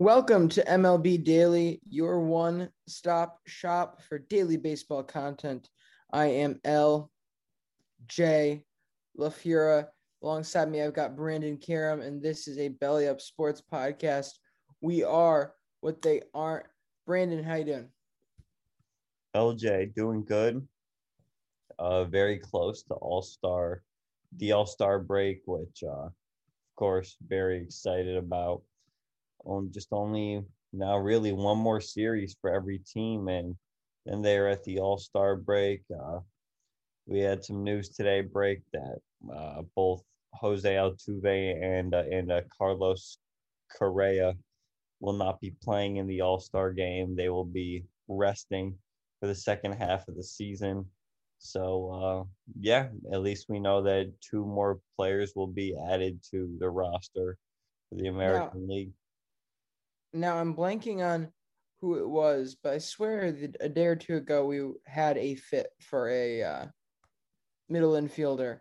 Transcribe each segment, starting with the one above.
Welcome to MLB Daily, your one stop shop for daily baseball content. I am L. J. LaFura. Alongside me, I've got Brandon Karam, and this is a Belly Up Sports podcast. We are what they aren't. Brandon, how you doing? LJ, doing good. Uh, very close to All Star, the All Star break, which, uh, of course, very excited about on just only now really one more series for every team and then they're at the all-star break. Uh, we had some news today break that uh, both jose altuve and uh, and uh, carlos correa will not be playing in the all-star game. They will be resting for the second half of the season. So uh, yeah at least we know that two more players will be added to the roster for the american yeah. league now I'm blanking on who it was, but I swear that a day or two ago we had a fit for a uh, middle infielder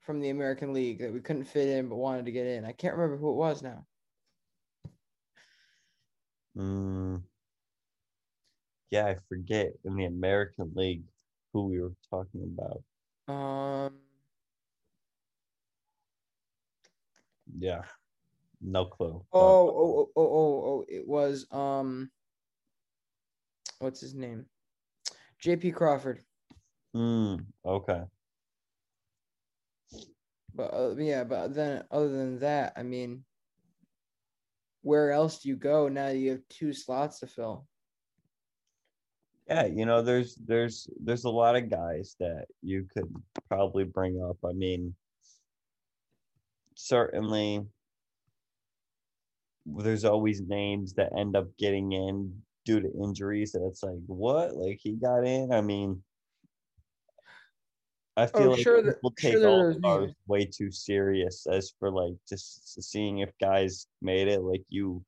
from the American League that we couldn't fit in but wanted to get in. I can't remember who it was now. Mm, yeah, I forget in the American League who we were talking about. Um. Yeah. No clue. Oh, oh, oh, oh, oh, it was um what's his name? JP Crawford. Hmm. Okay. But uh, yeah, but then other than that, I mean, where else do you go now that you have two slots to fill? Yeah, you know, there's there's there's a lot of guys that you could probably bring up. I mean, certainly there's always names that end up getting in due to injuries and it's like what? Like he got in? I mean i feel oh, like sure people take sure all stars way too serious as for like just seeing if guys made it. Like you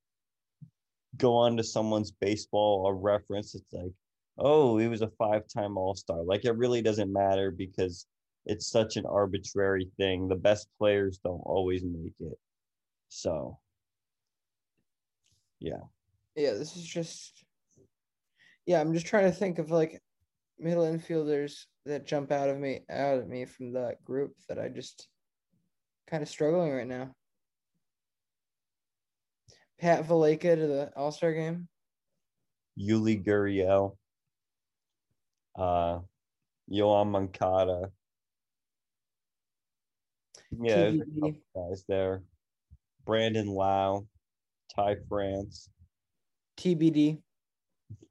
go on to someone's baseball a reference it's like oh he was a five-time all-star. Like it really doesn't matter because it's such an arbitrary thing. The best players don't always make it. So yeah. Yeah, this is just yeah, I'm just trying to think of like middle infielders that jump out of me out at me from that group that I just kind of struggling right now. Pat Valaika to the All Star game. Yuli Gurriel, uh, Yoan Moncada Yeah, there's a TBD. couple guys there. Brandon Lowe, Ty France, TBD.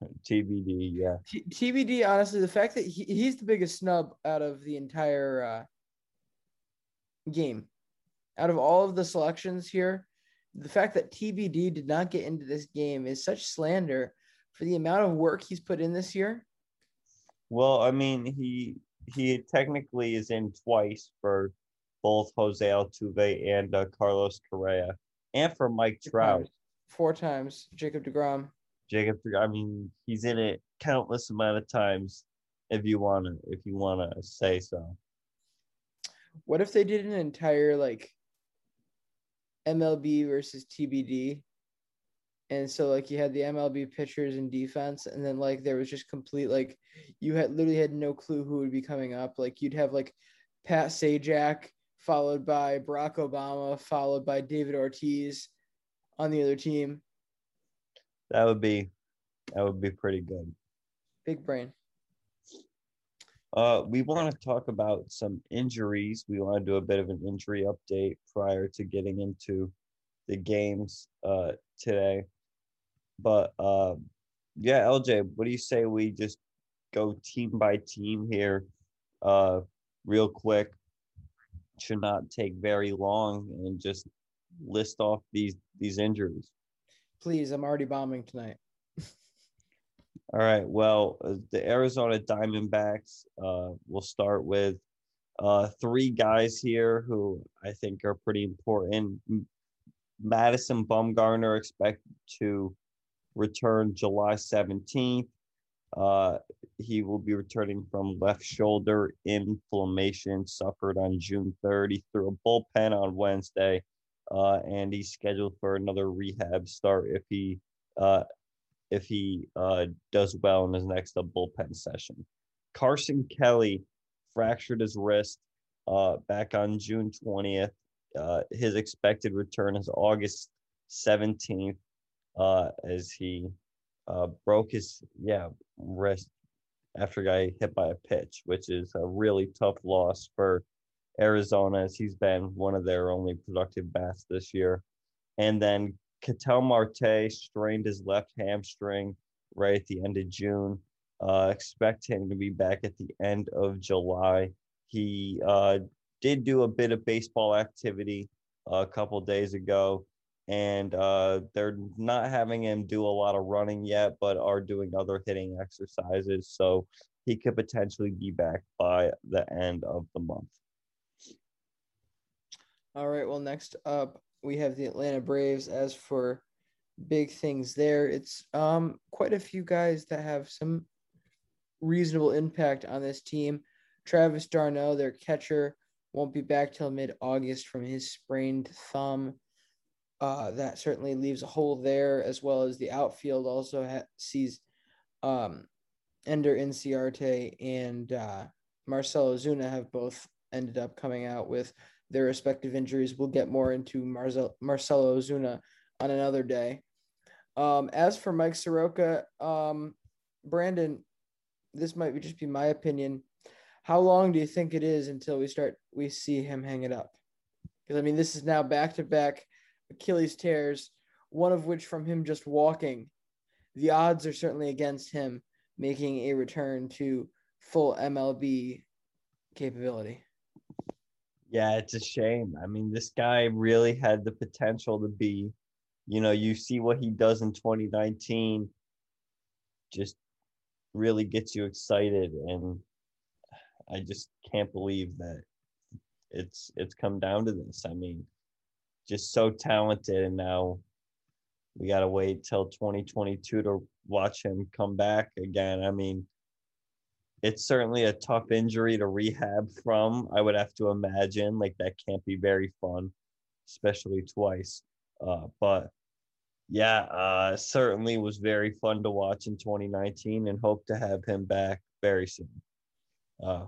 TBD. Yeah, T- TBD. Honestly, the fact that he, he's the biggest snub out of the entire uh, game, out of all of the selections here, the fact that TBD did not get into this game is such slander for the amount of work he's put in this year. Well, I mean, he he technically is in twice for both Jose Altuve and uh, Carlos Correa, and for Mike Trout. Four times, Jacob DeGrom. Jacob, I mean, he's in it countless amount of times. If you wanna, if you wanna say so. What if they did an entire like MLB versus TBD? And so like you had the MLB pitchers and defense, and then like there was just complete like you had literally had no clue who would be coming up. Like you'd have like Pat Sajak followed by Barack Obama, followed by David Ortiz on the other team. That would be, that would be pretty good. Big brain. Uh, we want to talk about some injuries. We want to do a bit of an injury update prior to getting into the games uh, today. But uh, yeah, LJ, what do you say we just go team by team here, uh, real quick? Should not take very long, and just list off these these injuries. Please, I'm already bombing tonight. All right. Well, uh, the Arizona Diamondbacks, uh, we'll start with uh, three guys here who I think are pretty important. Madison Bumgarner expected to return July 17th. Uh, he will be returning from left shoulder inflammation suffered on June 3rd. He threw a bullpen on Wednesday, uh, and he's scheduled for another rehab start if he uh, if he uh, does well in his next uh, bullpen session. Carson Kelly fractured his wrist uh, back on June 20th. Uh, his expected return is August 17th uh, as he broke his yeah wrist after guy hit by a pitch, which is a really tough loss for Arizona as he's been one of their only productive bats this year. And then Ketel Marte strained his left hamstring right at the end of June. Uh, expect him to be back at the end of July. He uh, did do a bit of baseball activity uh, a couple days ago, and uh, they're not having him do a lot of running yet, but are doing other hitting exercises. So he could potentially be back by the end of the month. All right. Well, next up we have the Atlanta Braves. As for big things there, it's um quite a few guys that have some reasonable impact on this team. Travis d'Arnaud, their catcher, won't be back till mid August from his sprained thumb. Uh, that certainly leaves a hole there, as well as the outfield also ha- sees um, Ender Inciarte and uh, Marcell Ozuna have both ended up coming out with their respective injuries. We'll get more into Marcel- Marcell Ozuna on another day. Um, as for Mike Soroka, um, Brandon, this might be just be my opinion. How long do you think it is until we start we see him hang it up? Because I mean, this is now back to back Achilles tears, one of which from him just walking. The odds are certainly against him making a return to full MLB capability. Yeah, it's a shame. I mean, this guy really had the potential to be, you know, you see what he does in 2019, just really gets you excited. And I just can't believe that it's it's come down to this. I mean, just so talented and now we got to wait till 2022 to watch him come back again. I mean, it's certainly a tough injury to rehab from. I would have to imagine like that can't be very fun, especially twice. Uh, but yeah, uh, certainly was very fun to watch in 2019 and hope to have him back very soon uh,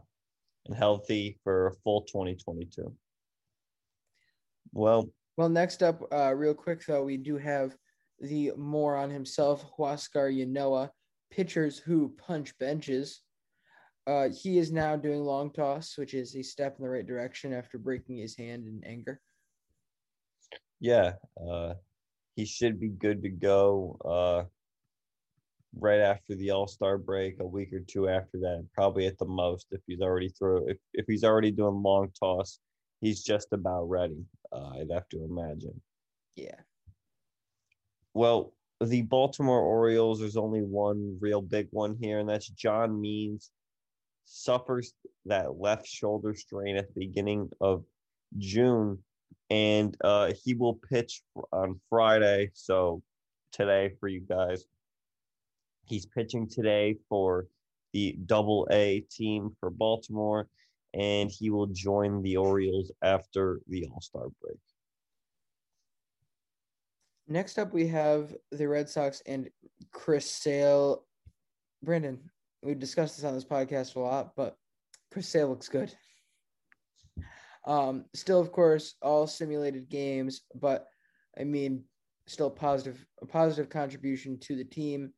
and healthy for a full 2022. Well, Well, next up, uh, real quick though, we do have the moron himself, Huascar Ynoa, pitchers who punch benches. Uh, he is now doing long toss, which is a step in the right direction after breaking his hand in anger. Yeah, uh, he should be good to go uh, right after the All Star break, a week or two after that, probably at the most. If he's already through, if if he's already doing long toss, he's just about ready. Uh, I'd have to imagine. Yeah. Well, the Baltimore Orioles, there's only one real big one here, and that's John Means. Suffers that left shoulder strain at the beginning of June, and uh, he will pitch on Friday. So, today for you guys, he's pitching today for the double A team for Baltimore, and he will join the Orioles after the All Star break. Next up, we have the Red Sox and Chris Sale. Brandon, we've discussed this on this podcast a lot, but Chris Sale looks good. Um, still, of course, all simulated games, but I mean, still positive, a positive contribution to the team,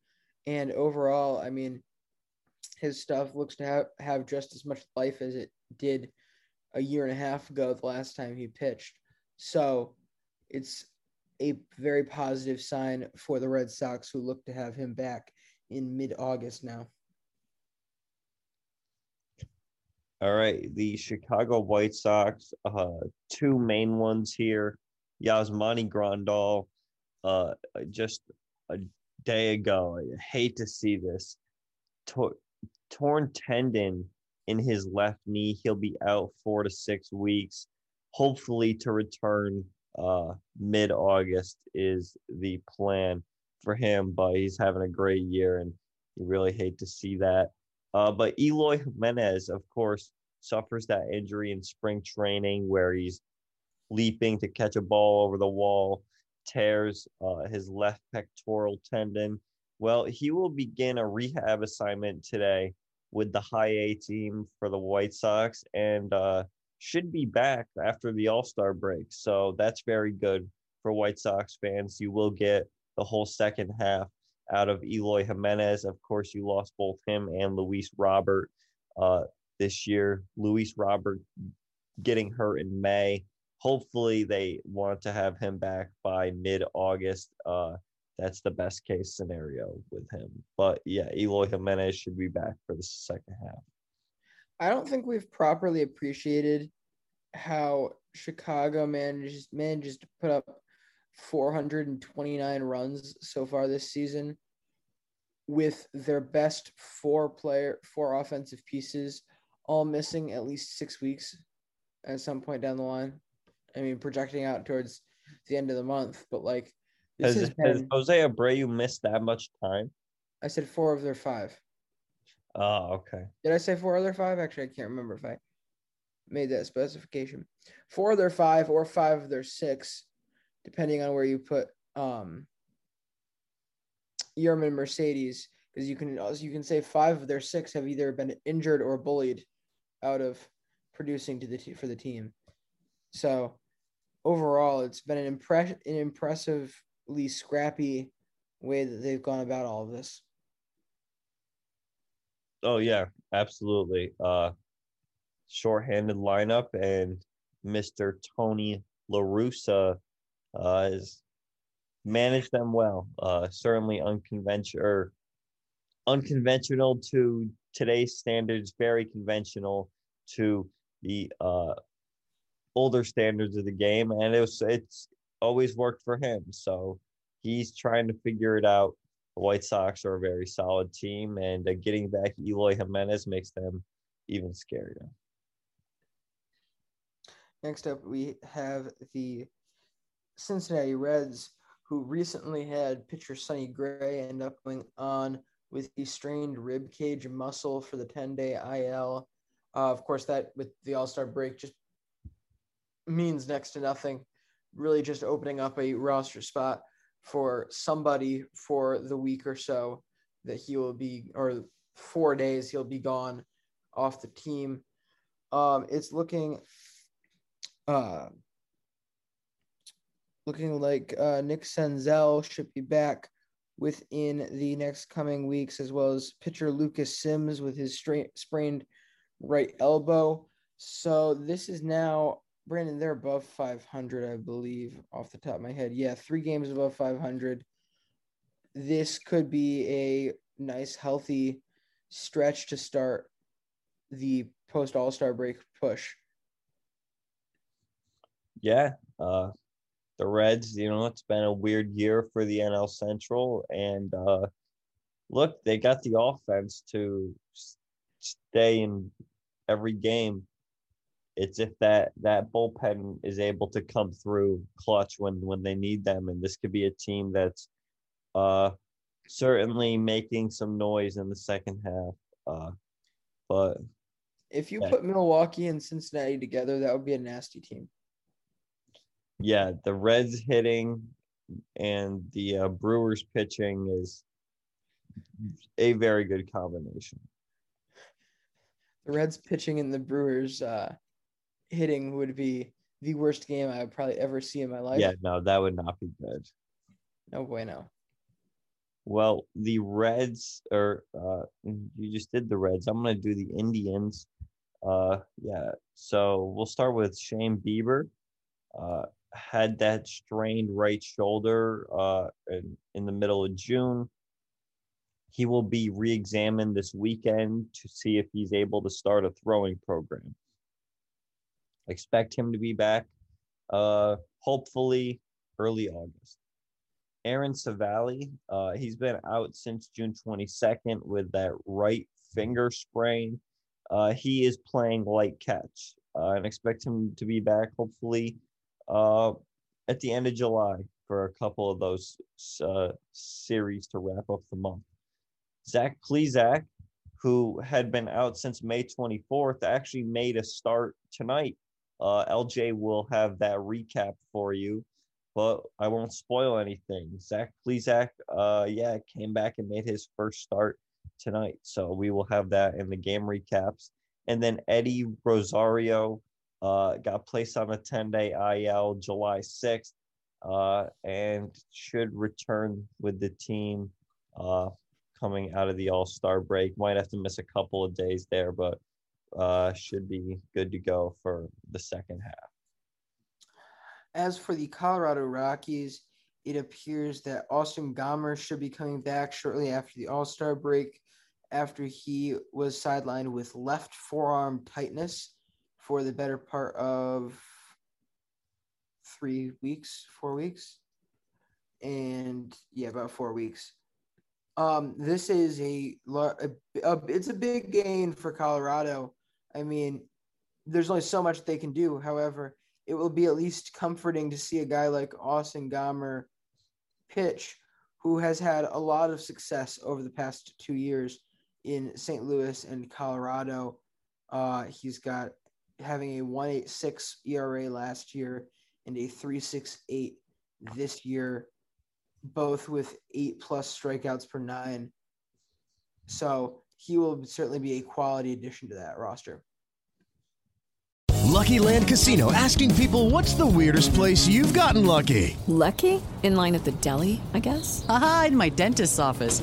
and overall, I mean, his stuff looks to have, have just as much life as it did a year and a half ago, the last time he pitched. So, it's a very positive sign for the Red Sox, who look to have him back in mid August now. All right, the Chicago White Sox, uh, two main ones here. Yasmani Grandal, uh, just a day ago. I hate to see this. Tor- torn tendon in his left knee. He'll be out four to six weeks, hopefully to return uh, mid August is the plan for him, but he's having a great year and you really hate to see that. Uh, but Eloy Jimenez, of course, suffers that injury in spring training where he's leaping to catch a ball over the wall, tears uh, his left pectoral tendon. Well, he will begin a rehab assignment today with the high A team for the White Sox. And uh, should be back after the All Star break. So that's very good for White Sox fans. You will get the whole second half out of Eloy Jimenez. Of course, you lost both him and Luis Robert uh, this year. Luis Robert getting hurt in May. Hopefully, they want to have him back by mid August. Uh, that's the best case scenario with him. But yeah, Eloy Jimenez should be back for the second half. I don't think we've properly appreciated how Chicago manages manages to put up 429 runs so far this season with their best four player four offensive pieces all missing at least 6 weeks at some point down the line. I mean projecting out towards the end of the month, but like has, has, been, has Jose Abreu missed that much time? I said 4 of their 5. Oh, okay. Did I say four of their five? Actually, I can't remember if I made that specification. Four of their five or five of their six, depending on where you put um Yermin Mercedes, because you can also you can say five of their six have either been injured or bullied out of producing to the t- for the team. So overall, it's been an impress an impressively scrappy way that they've gone about all of this. Oh yeah, absolutely. Uh shorthanded lineup and Mr. Tony LaRussa uh has managed them well. Uh certainly unconventional unconventional to today's standards, very conventional to the uh older standards of the game and it was it's always worked for him. So he's trying to figure it out the White Sox are a very solid team, and uh, getting back Eloy Jimenez makes them even scarier. Next up, we have the Cincinnati Reds, who recently had pitcher Sonny Gray end up going on with a strained rib cage muscle for the 10 day IL. Uh, of course, that with the All Star break just means next to nothing, really just opening up a roster spot for somebody for the week or so that he will be, or four days he'll be gone off the team. Um, it's looking uh, looking like uh, Nick Senzel should be back within the next coming weeks, as well as pitcher Lucas Sims with his stra- sprained right elbow. So this is now Brandon. They're above 500, I believe, off the top of my head. Yeah, three games above 500. This could be a nice, healthy stretch to start the post All Star break push. Yeah, uh, the Reds. You know, it's been a weird year for the NL Central, and uh, look, they got the offense to stay in every game. It's if that that bullpen is able to come through clutch when when they need them, and this could be a team that's uh, certainly making some noise in the second half. Uh, but if you yeah. put Milwaukee and Cincinnati together, that would be a nasty team. Yeah, the Reds hitting and the uh, Brewers pitching is a very good combination. The Reds pitching and the Brewers uh, hitting would be the worst game I would probably ever see in my life. Yeah, no, that would not be good. No bueno. Well, the Reds, or uh, you just did the Reds. I'm going to do the Indians. Uh, yeah. So we'll start with Shane Bieber. Uh, had that strained right shoulder uh, in, in the middle of June. He will be re examined this weekend to see if he's able to start a throwing program. Expect him to be back, uh, hopefully, early August. Aaron Civale, uh, he's been out since June 22nd with that right finger sprain. Uh, he is playing light catch uh, and expect him to be back hopefully uh, at the end of July for a couple of those uh, series to wrap up the month. Zach Plesac, who had been out since May 24th, actually made a start tonight. Uh, LJ will have that recap for you, but I won't spoil anything. Zach Plesac, uh, yeah, came back and made his first start tonight. So we will have that in the game recaps. And then Eddie Rosario uh, got placed on a 10 day IL July 6th uh, and should return with the team uh, coming out of the All Star break. Might have to miss a couple of days there, but uh, should be good to go for the second half. As for the Colorado Rockies, it appears that Austin Gomber should be coming back shortly after the All Star break, after he was sidelined with left forearm tightness for the better part of three weeks, four weeks, and yeah, about four weeks. Um, this is a, a, a it's a big gain for Colorado. I mean, there's only so much they can do. However, it will be at least comforting to see a guy like Austin Gomber pitch, who has had a lot of success over the past two years in St. Louis and Colorado. Uh, he's got having a 186 ERA last year and a 368 this year, both with eight plus strikeouts per nine. So he will certainly be a quality addition to that roster. Lucky Land Casino asking people what's the weirdest place you've gotten lucky? Lucky? In line at the deli, I guess? Aha, in my dentist's office.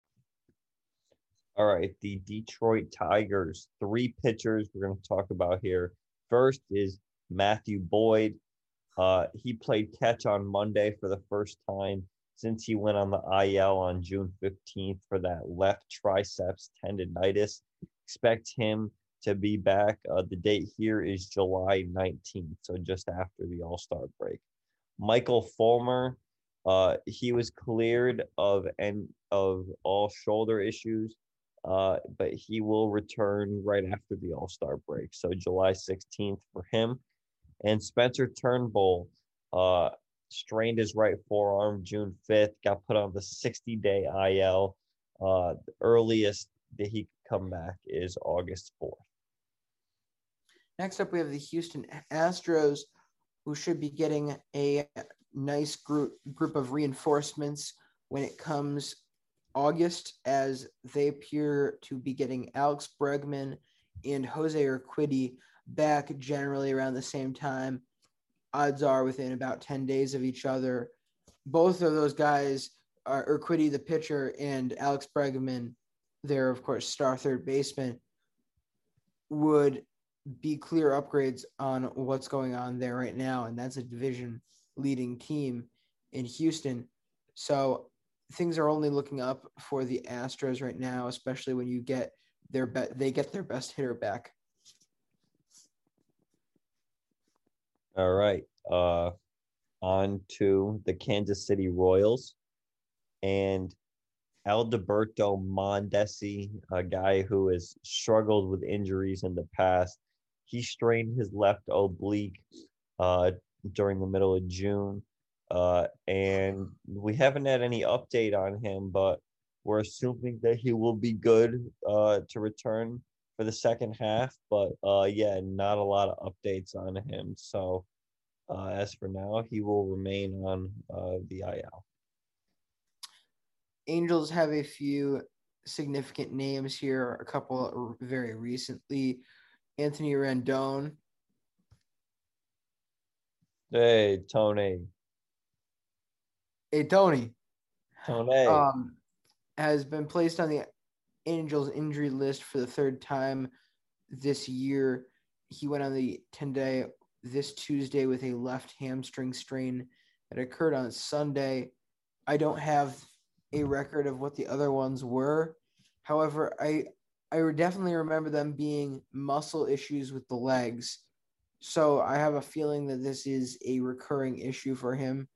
All right, the Detroit Tigers, three pitchers we're going to talk about here. First is Matthew Boyd. Uh, he played catch on Monday for the first time since he went on the IL on June 15th for that left triceps tendonitis. expect him to be back. Uh, the date here is July 19th, so just after the All Star break. Michael Fulmer, uh, he was cleared of and of all shoulder issues, uh, but he will return right after the All Star break, so July 16th for him. And Spencer Turnbull uh, strained his right forearm June 5th, got put on the 60 day IL. Uh, the earliest that he could come back is August 4th. Next up, we have the Houston Astros, who should be getting a nice group group of reinforcements when it comes August, as they appear to be getting Alex Bregman and Jose Urquidy back generally around the same time. Odds are within about 10 days of each other. Both of those guys are Urquidy, the pitcher, and Alex Bregman, their, of course, star third baseman, would be clear upgrades on what's going on there right now. And that's a division leading team in Houston. So things are only looking up for the Astros right now, especially when you get their be- they get their best hitter back. All right. Uh on to the Kansas City Royals and Alberto Mondesi, a guy who has struggled with injuries in the past. He strained his left oblique uh, during the middle of June. Uh, and we haven't had any update on him, but we're assuming that he will be good uh, to return for the second half. But uh, yeah, not a lot of updates on him. So uh, as for now, he will remain on uh, the IL. Angels have a few significant names here, a couple very recently. Anthony Rendon. Hey, Tony. Hey, Tony. Tony. Um, has been placed on the Angels injury list for the third time this year. He went on the 10 day this Tuesday with a left hamstring strain that occurred on Sunday. I don't have a record of what the other ones were. However, I I definitely remember them being muscle issues with the legs. So I have a feeling that this is a recurring issue for him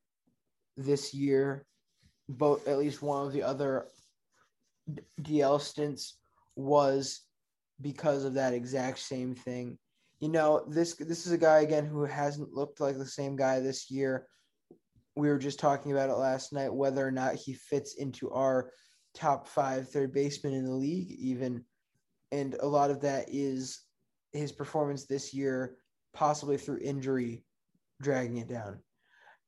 this year. Both at least one of the other DL stints was because of that exact same thing. You know, this this is a guy again who hasn't looked like the same guy this year. We were just talking about it last night whether or not he fits into our top five third baseman in the league, even. And a lot of that is his performance this year, possibly through injury, dragging it down.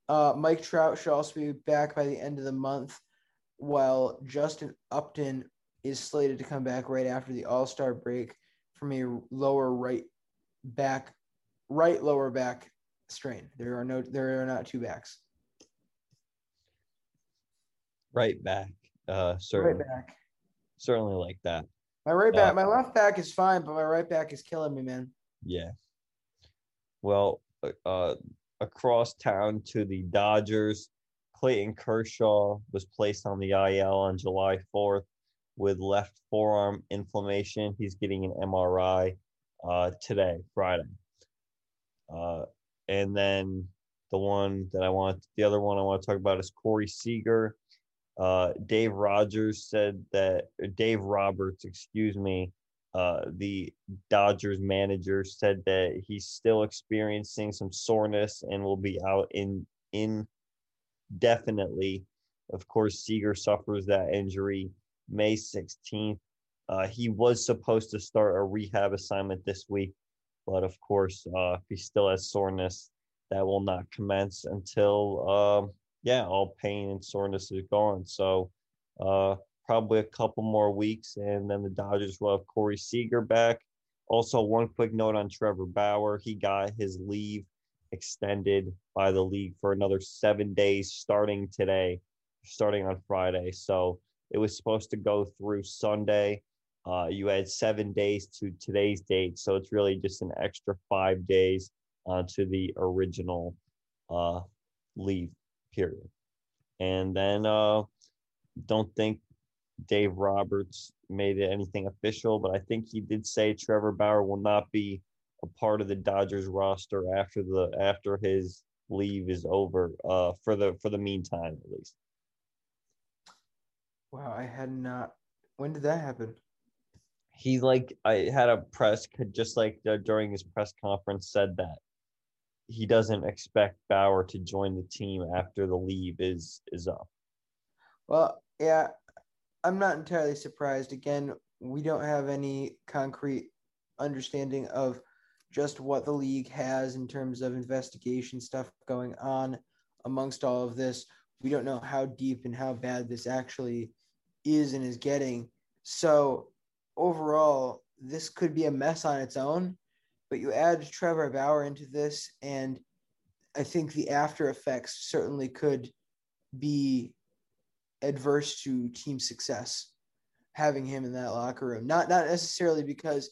Uh, Mike Trout should also be back by the end of the month, while Justin Upton is slated to come back right after the All Star break from a lower right back, right lower back strain. There are no, there are not two backs. Right back, uh, certainly. Right back. Certainly like that. My right back, Uh, my left back is fine, but my right back is killing me, man. Yeah. Well, uh, uh, across town to the Dodgers, Clayton Kershaw was placed on the IL on July 4th with left forearm inflammation. He's getting an MRI uh, today, Friday. Uh, and then the one that I want, the other one I want to talk about is Corey Seager. Uh, Dave Rogers said that, Dave Roberts, excuse me, uh, the Dodgers manager said that he's still experiencing some soreness and will be out in indefinitely. Of course, Seager suffers that injury May 16th. Uh, he was supposed to start a rehab assignment this week, but of course, uh, if he still has soreness, that will not commence until, um, yeah, all pain and soreness is gone. So, uh, probably a couple more weeks, and then the Dodgers will have Corey Seager back. Also, one quick note on Trevor Bauer. He got his leave extended by the league for another seven days starting today, starting on Friday. So it was supposed to go through Sunday. Uh, you had seven days to today's date. So it's really just an extra five days uh, to the original uh, leave period. And then uh, don't think Dave Roberts made it anything official, but I think he did say Trevor Bauer will not be a part of the Dodgers roster after the after his leave is over. Uh, for the for the meantime, at least. Wow, I had not. When did that happen? He like I had a press just like uh, during his press conference said that he doesn't expect Bauer to join the team after the leave is is up. Well, yeah, I'm not entirely surprised. Again, we don't have any concrete understanding of just what the league has in terms of investigation stuff going on amongst all of this. We don't know how deep and how bad this actually is and is getting. So, overall, this could be a mess on its own. But you add Trevor Bauer into this, and I think the after effects certainly could be adverse to team success having him in that locker room. Not not necessarily because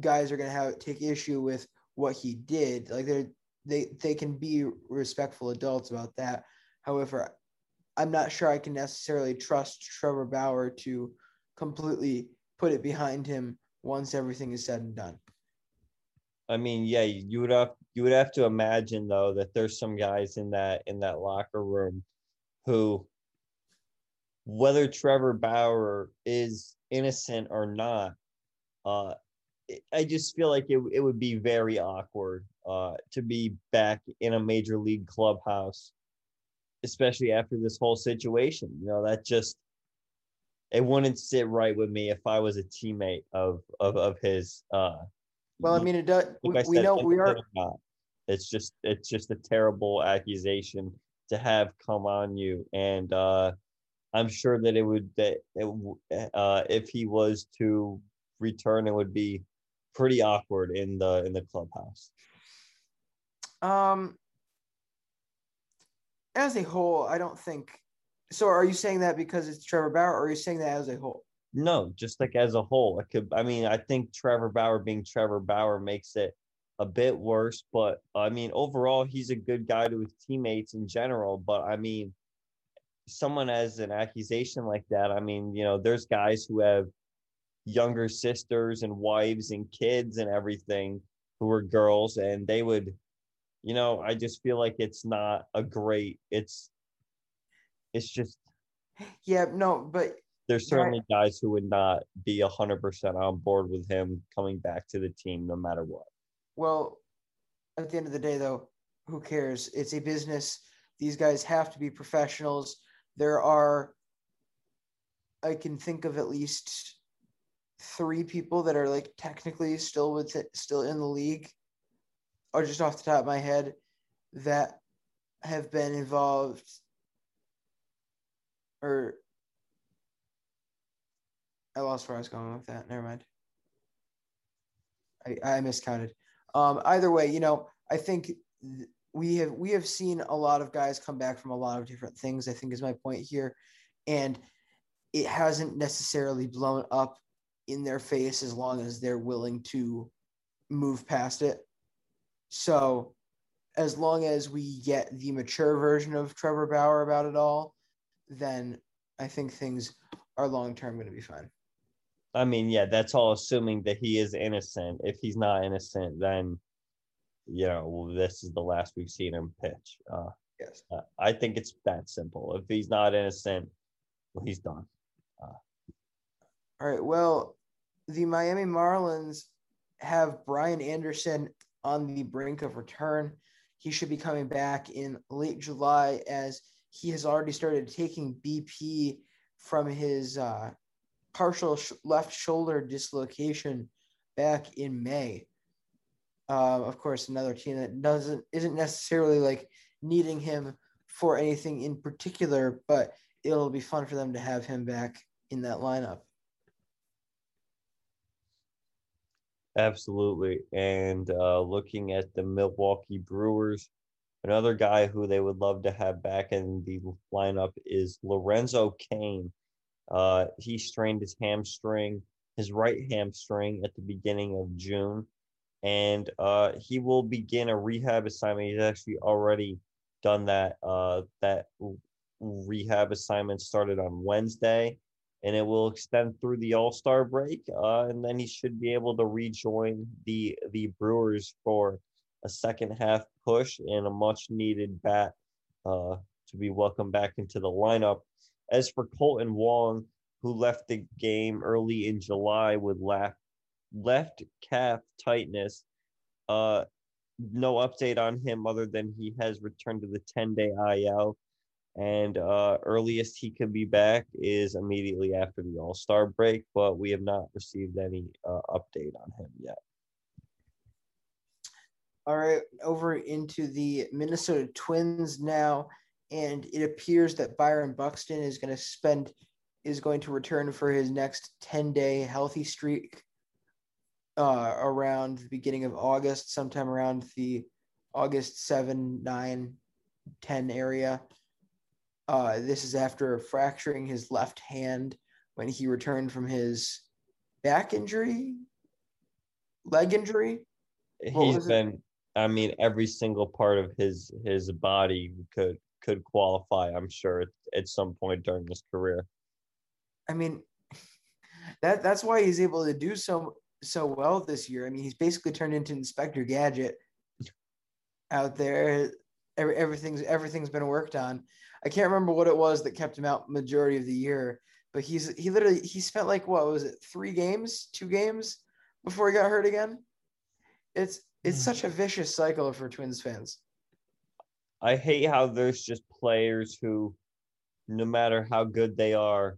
guys are going to have take issue with what he did. Like they they they can be respectful adults about that. However, I'm not sure I can necessarily trust Trevor Bauer to completely put it behind him once everything is said and done. I mean, yeah, you would have you would have to imagine though that there's some guys in that in that locker room who whether Trevor Bauer is innocent or not, uh, I just feel like it, it would be very awkward uh, to be back in a major league clubhouse, especially after this whole situation. You know, that just it wouldn't sit right with me if I was a teammate of of of his. Uh, well, I mean, it does. We, said, we know we are. Not. It's just it's just a terrible accusation to have come on you, and uh, I'm sure that it would that it, uh, if he was to return, it would be pretty awkward in the in the clubhouse. Um, as a whole, I don't think. So, are you saying that because it's Trevor Bauer, or are you saying that as a whole? No, just like as a whole. I could. I mean, I think Trevor Bauer being Trevor Bauer makes it a bit worse, but I mean, overall, he's a good guy to his teammates in general. But I mean, someone has an accusation like that, I mean, you know, there's guys who have younger sisters and wives and kids and everything who are girls, and they would, you know, I just feel like it's not a great. It's, it's just. Yeah, no, but there's certainly guys who would not be hundred percent on board with him coming back to the team no matter what. Well, at the end of the day, though, who cares? It's a business. These guys have to be professionals there are I can think of at least three people that are like technically still with still in the league, or just off the top of my head, that have been involved or I lost where I was going with that. Never mind. I, I miscounted. Um, either way, you know, I think th- we have we have seen a lot of guys come back from a lot of different things. I think is my point here, and it hasn't necessarily blown up in their face as long as they're willing to move past it. So, as long as we get the mature version of Trevor Bauer about it all, then I think things are long term going to be fine. I mean, yeah, that's all assuming that he is innocent. If he's not innocent, then you know, this is the last we've seen him pitch. Uh, yes. Uh, I think it's that simple. If he's not innocent, well, he's done. Uh, All right. Well, the Miami Marlins have Brian Anderson on the brink of return. He should be coming back in late July as he has already started taking BP from his uh, partial sh- left shoulder dislocation back in May. Uh, of course, another team that doesn't isn't necessarily like needing him for anything in particular, but it'll be fun for them to have him back in that lineup. Absolutely. And uh, looking at the Milwaukee Brewers, another guy who they would love to have back in the lineup is Lorenzo Cain. Uh, he strained his hamstring, his right hamstring at the beginning of June and uh, he will begin a rehab assignment. He's actually already done that. Uh, that rehab assignment started on Wednesday, and it will extend through the All Star break, uh, and then he should be able to rejoin the the Brewers for a second half push and a much needed bat uh, to be welcomed back into the lineup. As for Colton Wong, who left the game early in July with left left calf tightness, uh, no update on him other than he has returned to the 10 day IL and uh, earliest he could be back is immediately after the All Star break, but we have not received any uh, update on him yet. All right, over into the Minnesota Twins now, and it appears that Byron Buxton is going to spend is going to return for his next 10 day healthy streak uh, around the beginning of August, sometime around the August 7, 9, 10 area. Uh, this is after fracturing his left hand when he returned from his back injury, leg injury. What He's been. I mean, every single part of his his body could could qualify. I'm sure at, at some point during his career. I mean, that that's why he's able to do so so well this year. I mean, he's basically turned into Inspector Gadget out there. Every, everything's everything's been worked on. I can't remember what it was that kept him out majority of the year, but he's he literally he spent like what was it three games, two games before he got hurt again. It's it's such a vicious cycle for Twins fans. I hate how there's just players who, no matter how good they are,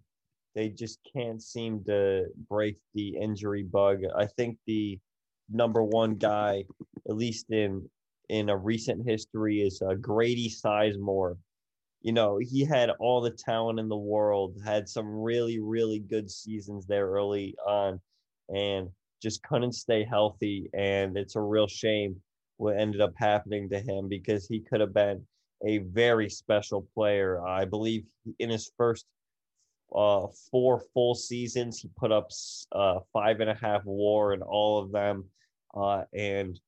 they just can't seem to break the injury bug. I think the number one guy, at least in in a recent history, is uh, Grady Sizemore you know, he had all the talent in the world, had some really, really good seasons there early on, and just couldn't stay healthy. And it's a real shame what ended up happening to him because he could have been a very special player. I believe in his first uh, four full seasons, he put up uh, five and a half WAR in all of them, uh, and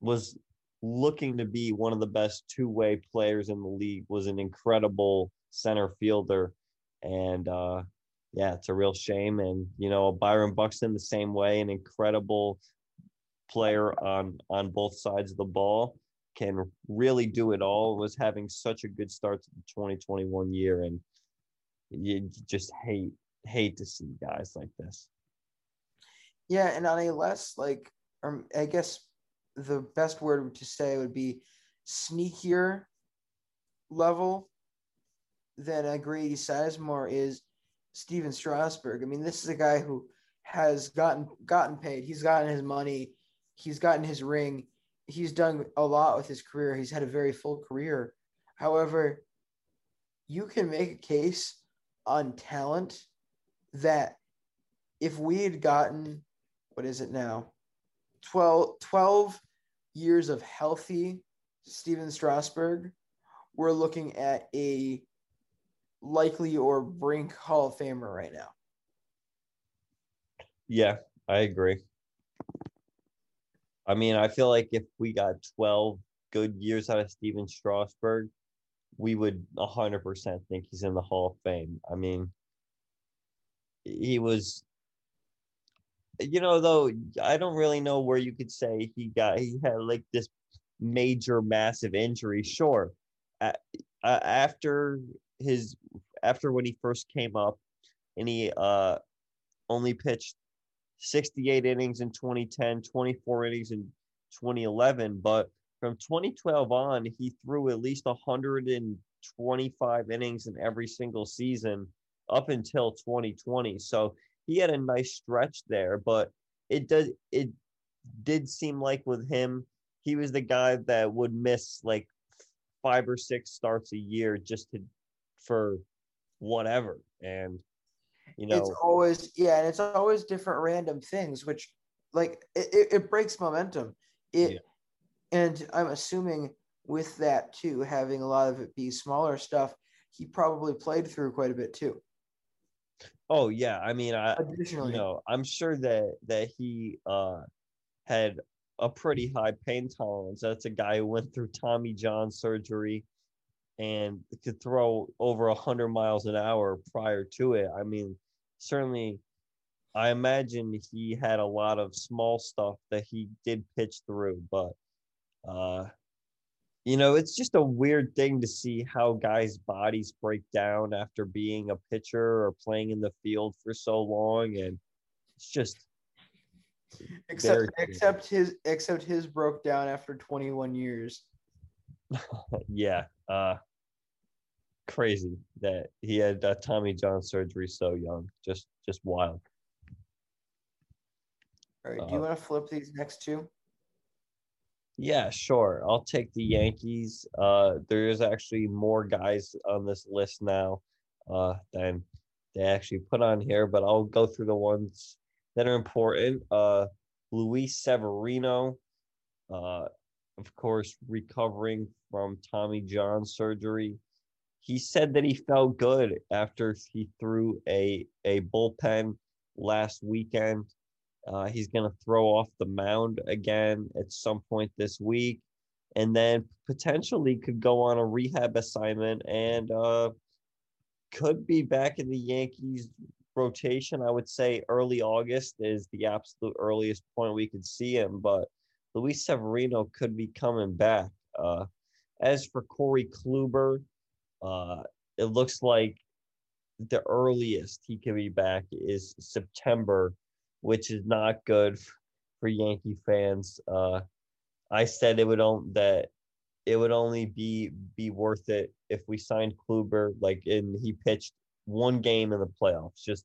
was looking to be one of the best two-way players in the league was an incredible center fielder. And uh yeah it's a real shame. And you know byron buxton the same way an incredible player on on both sides of the ball can really do it all was having such a good start to the 2021 year. And you just hate hate to see guys like this yeah and on a less like um, i guess the best word to say would be sneakier level than a Grady Sizemore is Stephen Strasburg. I mean, this is a guy who has gotten gotten paid. He's gotten his money. He's gotten his ring. He's done a lot with his career. He's had a very full career. However, you can make a case on talent that if we had gotten what is it now 12, 12 years of healthy Stephen Strasburg, we're looking at a likely or brink Hall of Famer right now. Yeah, I agree. I mean, I feel like if we got 12 good years out of Stephen Strasburg, we would 100% think he's in the Hall of Fame. I mean, he was you know, though, I don't really know where you could say he got he had like this major massive injury. Sure, uh, after his after when he first came up, and he uh only pitched 68 innings in 2010, 24 innings in 2011, but from 2012 on, he threw at least 125 innings in every single season up until 2020. So he had a nice stretch there, but it does it did seem like with him, he was the guy that would miss like five or six starts a year just to for whatever. And you know it's always yeah, and it's always different random things, which like it, it breaks momentum. It yeah. And I'm assuming with that too, having a lot of it be smaller stuff, he probably played through quite a bit too. Oh yeah, I mean, I Additionally. you know, I'm sure that that he uh had a pretty high pain tolerance. That's a guy who went through Tommy John surgery and could throw over a hundred miles an hour prior to it. I mean, certainly, I imagine he had a lot of small stuff that he did pitch through, but uh, you know, it's just a weird thing to see how guys' bodies break down after being a pitcher or playing in the field for so long, and it's just Except except his except his broke down after 21 years. yeah, uh, crazy that he had uh, Tommy John surgery so young. Just just wild. All right, do you Uh, want to flip these next two? Yeah, sure. I'll take the Yankees. Uh, there is actually more guys on this list now uh, than they actually put on here, but I'll go through the ones that are important. Uh, Luis Severino, uh, of course, recovering from Tommy John surgery. He said that he felt good after he threw a a bullpen last weekend. Uh, he's going to throw off the mound again at some point this week, and then potentially could go on a rehab assignment and uh, could be back in the Yankees rotation. I would say early August is the absolute earliest point we could see him, but Luis Severino could be coming back. Uh, as for Corey Kluber, uh, it looks like the earliest he could be back is September, which is not good for Yankee fans. Uh, I said it would on that it would only be be worth it if we signed Kluber like and he pitched one game in the playoffs. Just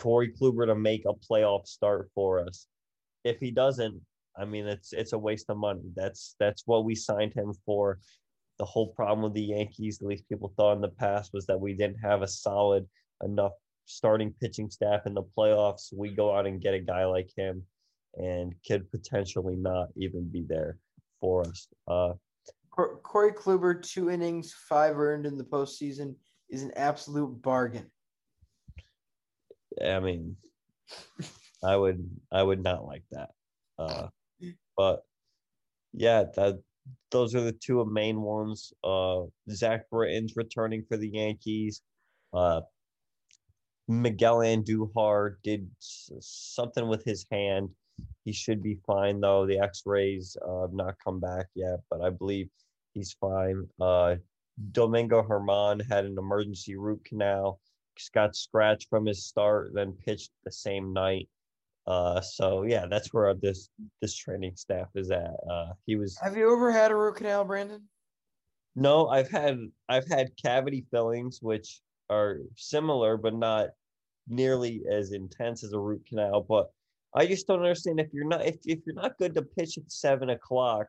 Corey Kluber to make a playoff start for us. If he doesn't, I mean it's it's a waste of money. That's that's what we signed him for. The whole problem with the Yankees, at least people thought in the past, was that we didn't have a solid enough starting pitching staff in the playoffs. We go out and get a guy like him and could potentially not even be there for us. Uh Corey Kluber, two innings, five earned in the postseason, is an absolute bargain. I mean, I would I would not like that. Uh, but yeah, that those are the two main ones. Uh, Zach Britton's returning for the Yankees. Uh, Miguel Andujar did something with his hand. He should be fine though. The X-rays uh, have not come back yet, but I believe he's fine. Uh, Domingo Germán had an emergency root canal got scratched from his start, then pitched the same night. Uh, so yeah, that's where this this training staff is at. Uh, he was Have you ever had a root canal, Brandon? no, I've had I've had cavity fillings, which are similar but not nearly as intense as a root canal. But I just don't understand if you're not if, if you're not good to pitch at seven o'clock,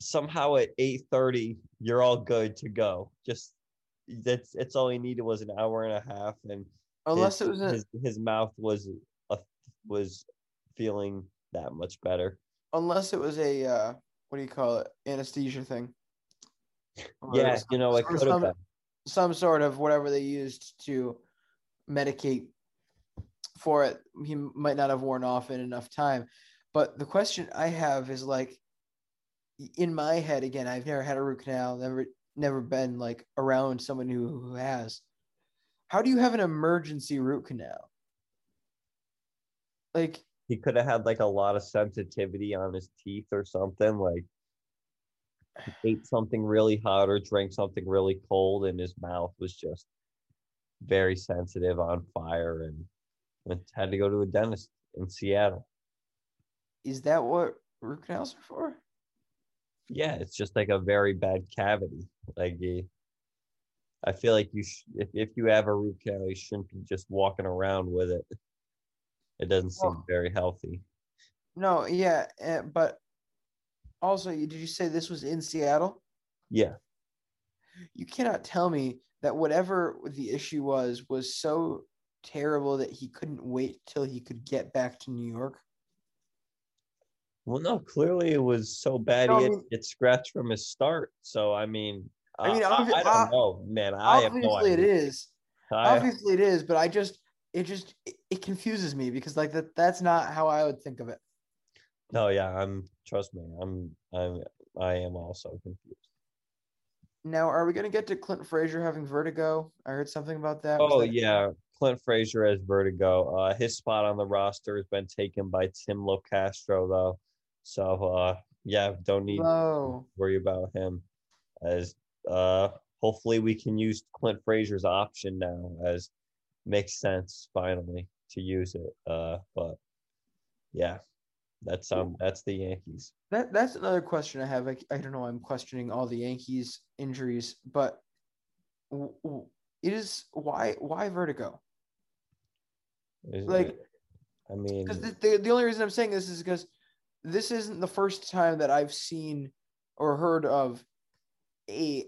somehow at eight thirty you're all good to go. Just that's it's all he needed was an hour and a half, and Unless his, it was a- his, his mouth was a, was feeling that much better. Unless it was a uh, what do you call it? Anesthesia thing. Or Yeah, some- you know, it or could have some, some sort of whatever they used to medicate for it. He might not have worn off in enough time. But the question I have is like, in my head again, I've never had a root canal, never never been like around someone who, who has. How do you have an emergency root canal? Like He could have had like a lot of sensitivity on his teeth or something. Like ate something really hot or drank something really cold, and his mouth was just very sensitive, on fire, and went, had to go to a dentist in Seattle. Is that what root canals are for? Yeah, it's just like a very bad cavity. Like eh, I feel like you, sh- if if you have a root canal, you shouldn't be just walking around with it. It doesn't seem Well- very healthy. No, yeah, uh, but also, did you say this was in Seattle? Yeah, You cannot tell me that whatever the issue was was so terrible that he couldn't wait till he could get back to New York. Well, no, clearly it was so bad No, he had mean- to get scratched from his start. So I mean, I mean, I, obvi- I, I don't know, man. I have no Obviously, it is. I- Obviously, it is. But I just, it just, it, it confuses me because like that, that's not how I would think of it. no, yeah, I'm. Trust me, I'm. I'm. I am also confused. Now, are we gonna get to Clint Frazier having vertigo? I heard something about that. Oh that- yeah, Clint Frazier has vertigo. Uh, his spot on the roster has been taken by Tim Locastro, though. So uh, yeah, don't need to worry about him. As uh, hopefully we can use Clint Frazier's option now, as makes sense finally to use it. Uh, but yeah, that's um that's the Yankees. That that's another question I have. I, I don't know. I'm questioning all the Yankees injuries, but w- w- it is why why vertigo? Is Like- it- I mean, Because the, the the only reason I'm saying this is because this isn't the first time that I've seen or heard of a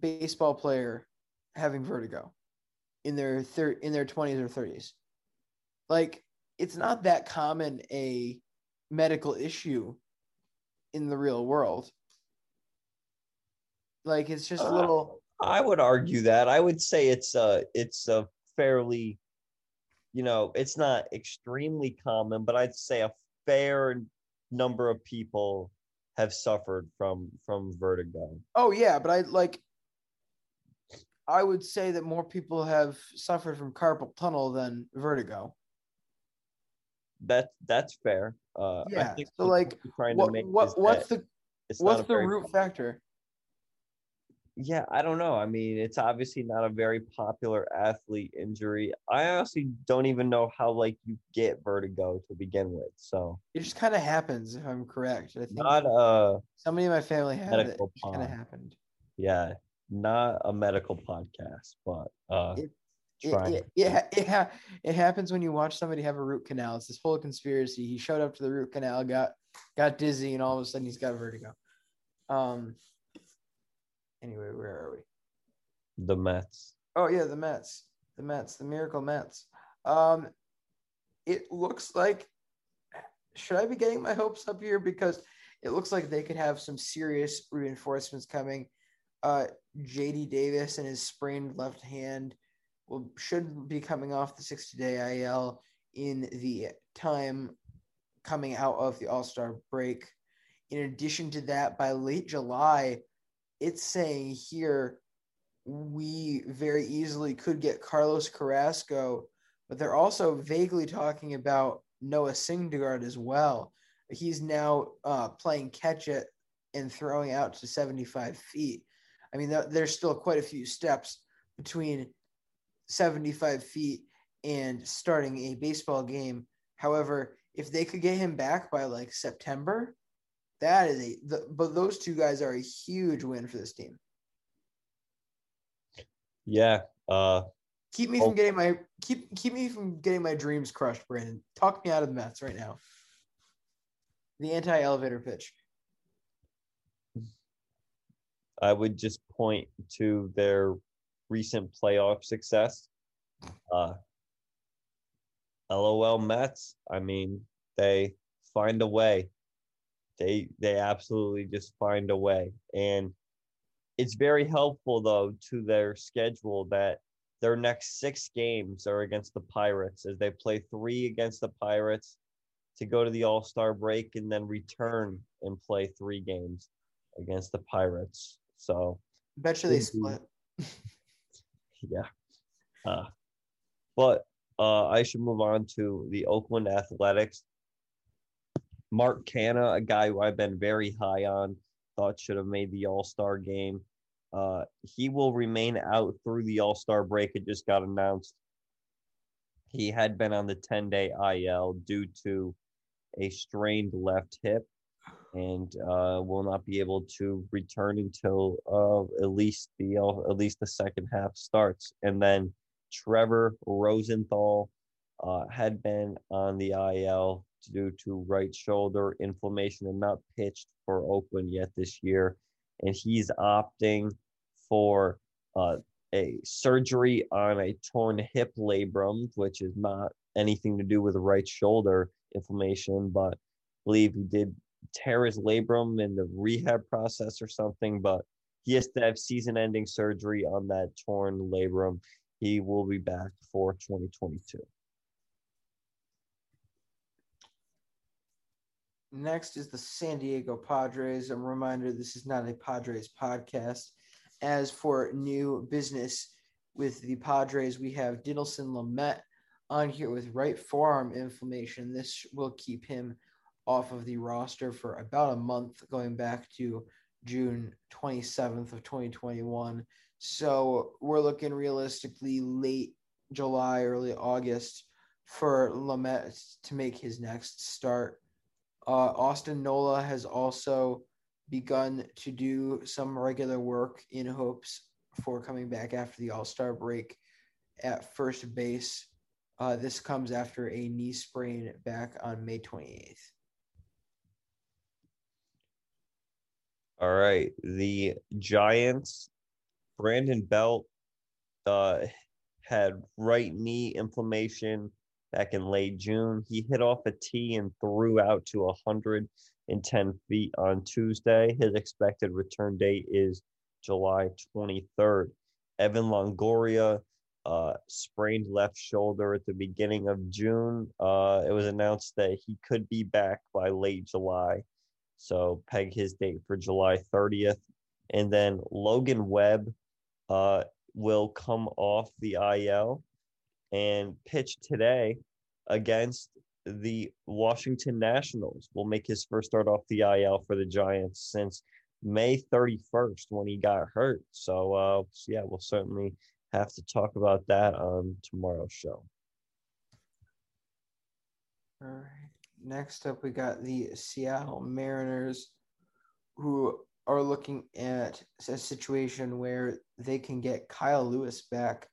baseball player having vertigo in their thir- in their 20s or 30s. Like it's not that common a medical issue in the real world. Like it's just a Uh, little I would argue that. I would say it's a it's a fairly, you know, it's not extremely common, but I'd say a fair number of people have suffered from from vertigo. Oh yeah, but I like I would say that more people have suffered from carpal tunnel than vertigo. That that's fair. Uh, I Yeah. So like what to make what what's the what's the root factor? Yeah, I don't know. I mean, it's obviously not a very popular athlete injury. I honestly don't even know how like you get vertigo to begin with. So It just kind of happens if I'm correct. I think not a somebody in my family had it. It kind of happened. yeah, not a medical podcast, but uh It it, it, it, ha- it happens when you watch somebody have a root canal. It's this whole conspiracy. He showed up to the root canal, got got dizzy, and all of a sudden he's got vertigo. Um. Anyway, where are we? the Mets. Oh yeah, the Mets, the Mets, the miracle Mets. Um, it looks like. Should I be getting my hopes up here because it looks like they could have some serious reinforcements coming. Uh, J.D. Davis and his sprained left hand will should be coming off the 60-day IL in the time coming out of the All Star break. In addition to that, by late July, it's saying here we very easily could get Carlos Carrasco, but they're also vaguely talking about Noah Syndergaard as well. He's now uh, playing catch it and throwing out to 75 feet. I mean, th- there's still quite a few steps between 75 feet and starting a baseball game. However, if they could get him back by like September, that is a the, but those two guys are a huge win for this team. Yeah. Uh Keep me Oh. from getting my keep keep me from getting my dreams crushed, Brandon. Talk me out of the Mets right now. The anti-elevator pitch. I would just point to their recent playoff success. Uh, LOL Mets. I mean, they find a way. They they absolutely just find a way, and it's very helpful though to their schedule that their next six games are against the Pirates as they play three against the Pirates to go to the All Star break and then return and play three games against the Pirates. So Bet you they split. yeah. Uh, but uh, I should move on to the Oakland Athletics. Mark Canha, a guy who I've been very high on, thought should have made the All Star game. Uh, he will remain out through the All Star break. It just got announced. He had been on the 10 day IL due to a strained left hip and uh, will not be able to return until uh, at least the uh, at least the second half starts. And then Trevor Rosenthal uh, had been on the IL due to right shoulder inflammation and not pitched for Oakland yet this year, and he's opting for uh, a surgery on a torn hip labrum, which is not anything to do with the right shoulder inflammation, but believe he did tear his labrum in the rehab process or something, but he has to have season ending surgery on that torn labrum. He will be back for 2022. Next is the San Diego Padres. A reminder this is not a Padres podcast. As for new business with the Padres, we have Dinelson Lamet on here with right forearm inflammation. This will keep him off of the roster for about a month, going back to June 27th of 2021. So we're looking realistically late July, early August for Lamet to make his next start. Uh, Austin Nola has also begun to do some regular work in hopes for coming back after the All Star break at first base. Uh, this comes after a knee sprain back on May 28th. All right. The Giants, Brandon Belt uh, had right knee inflammation back in late June. He hit off a tee and threw out to 110 feet on Tuesday. His expected return date is July 23rd. Evan Longoria uh, sprained left shoulder at the beginning of June. Uh, it was announced that he could be back by late July. So peg his date for July 30th. And then Logan Webb uh, will come off the IL and pitch today against the Washington Nationals. Will make his first start off the IL for the Giants since May 31st when he got hurt. So, uh, so yeah, we'll certainly have to talk about that on tomorrow's show. All right. Next up, we got the Seattle Mariners, who are looking at a situation where they can get Kyle Lewis back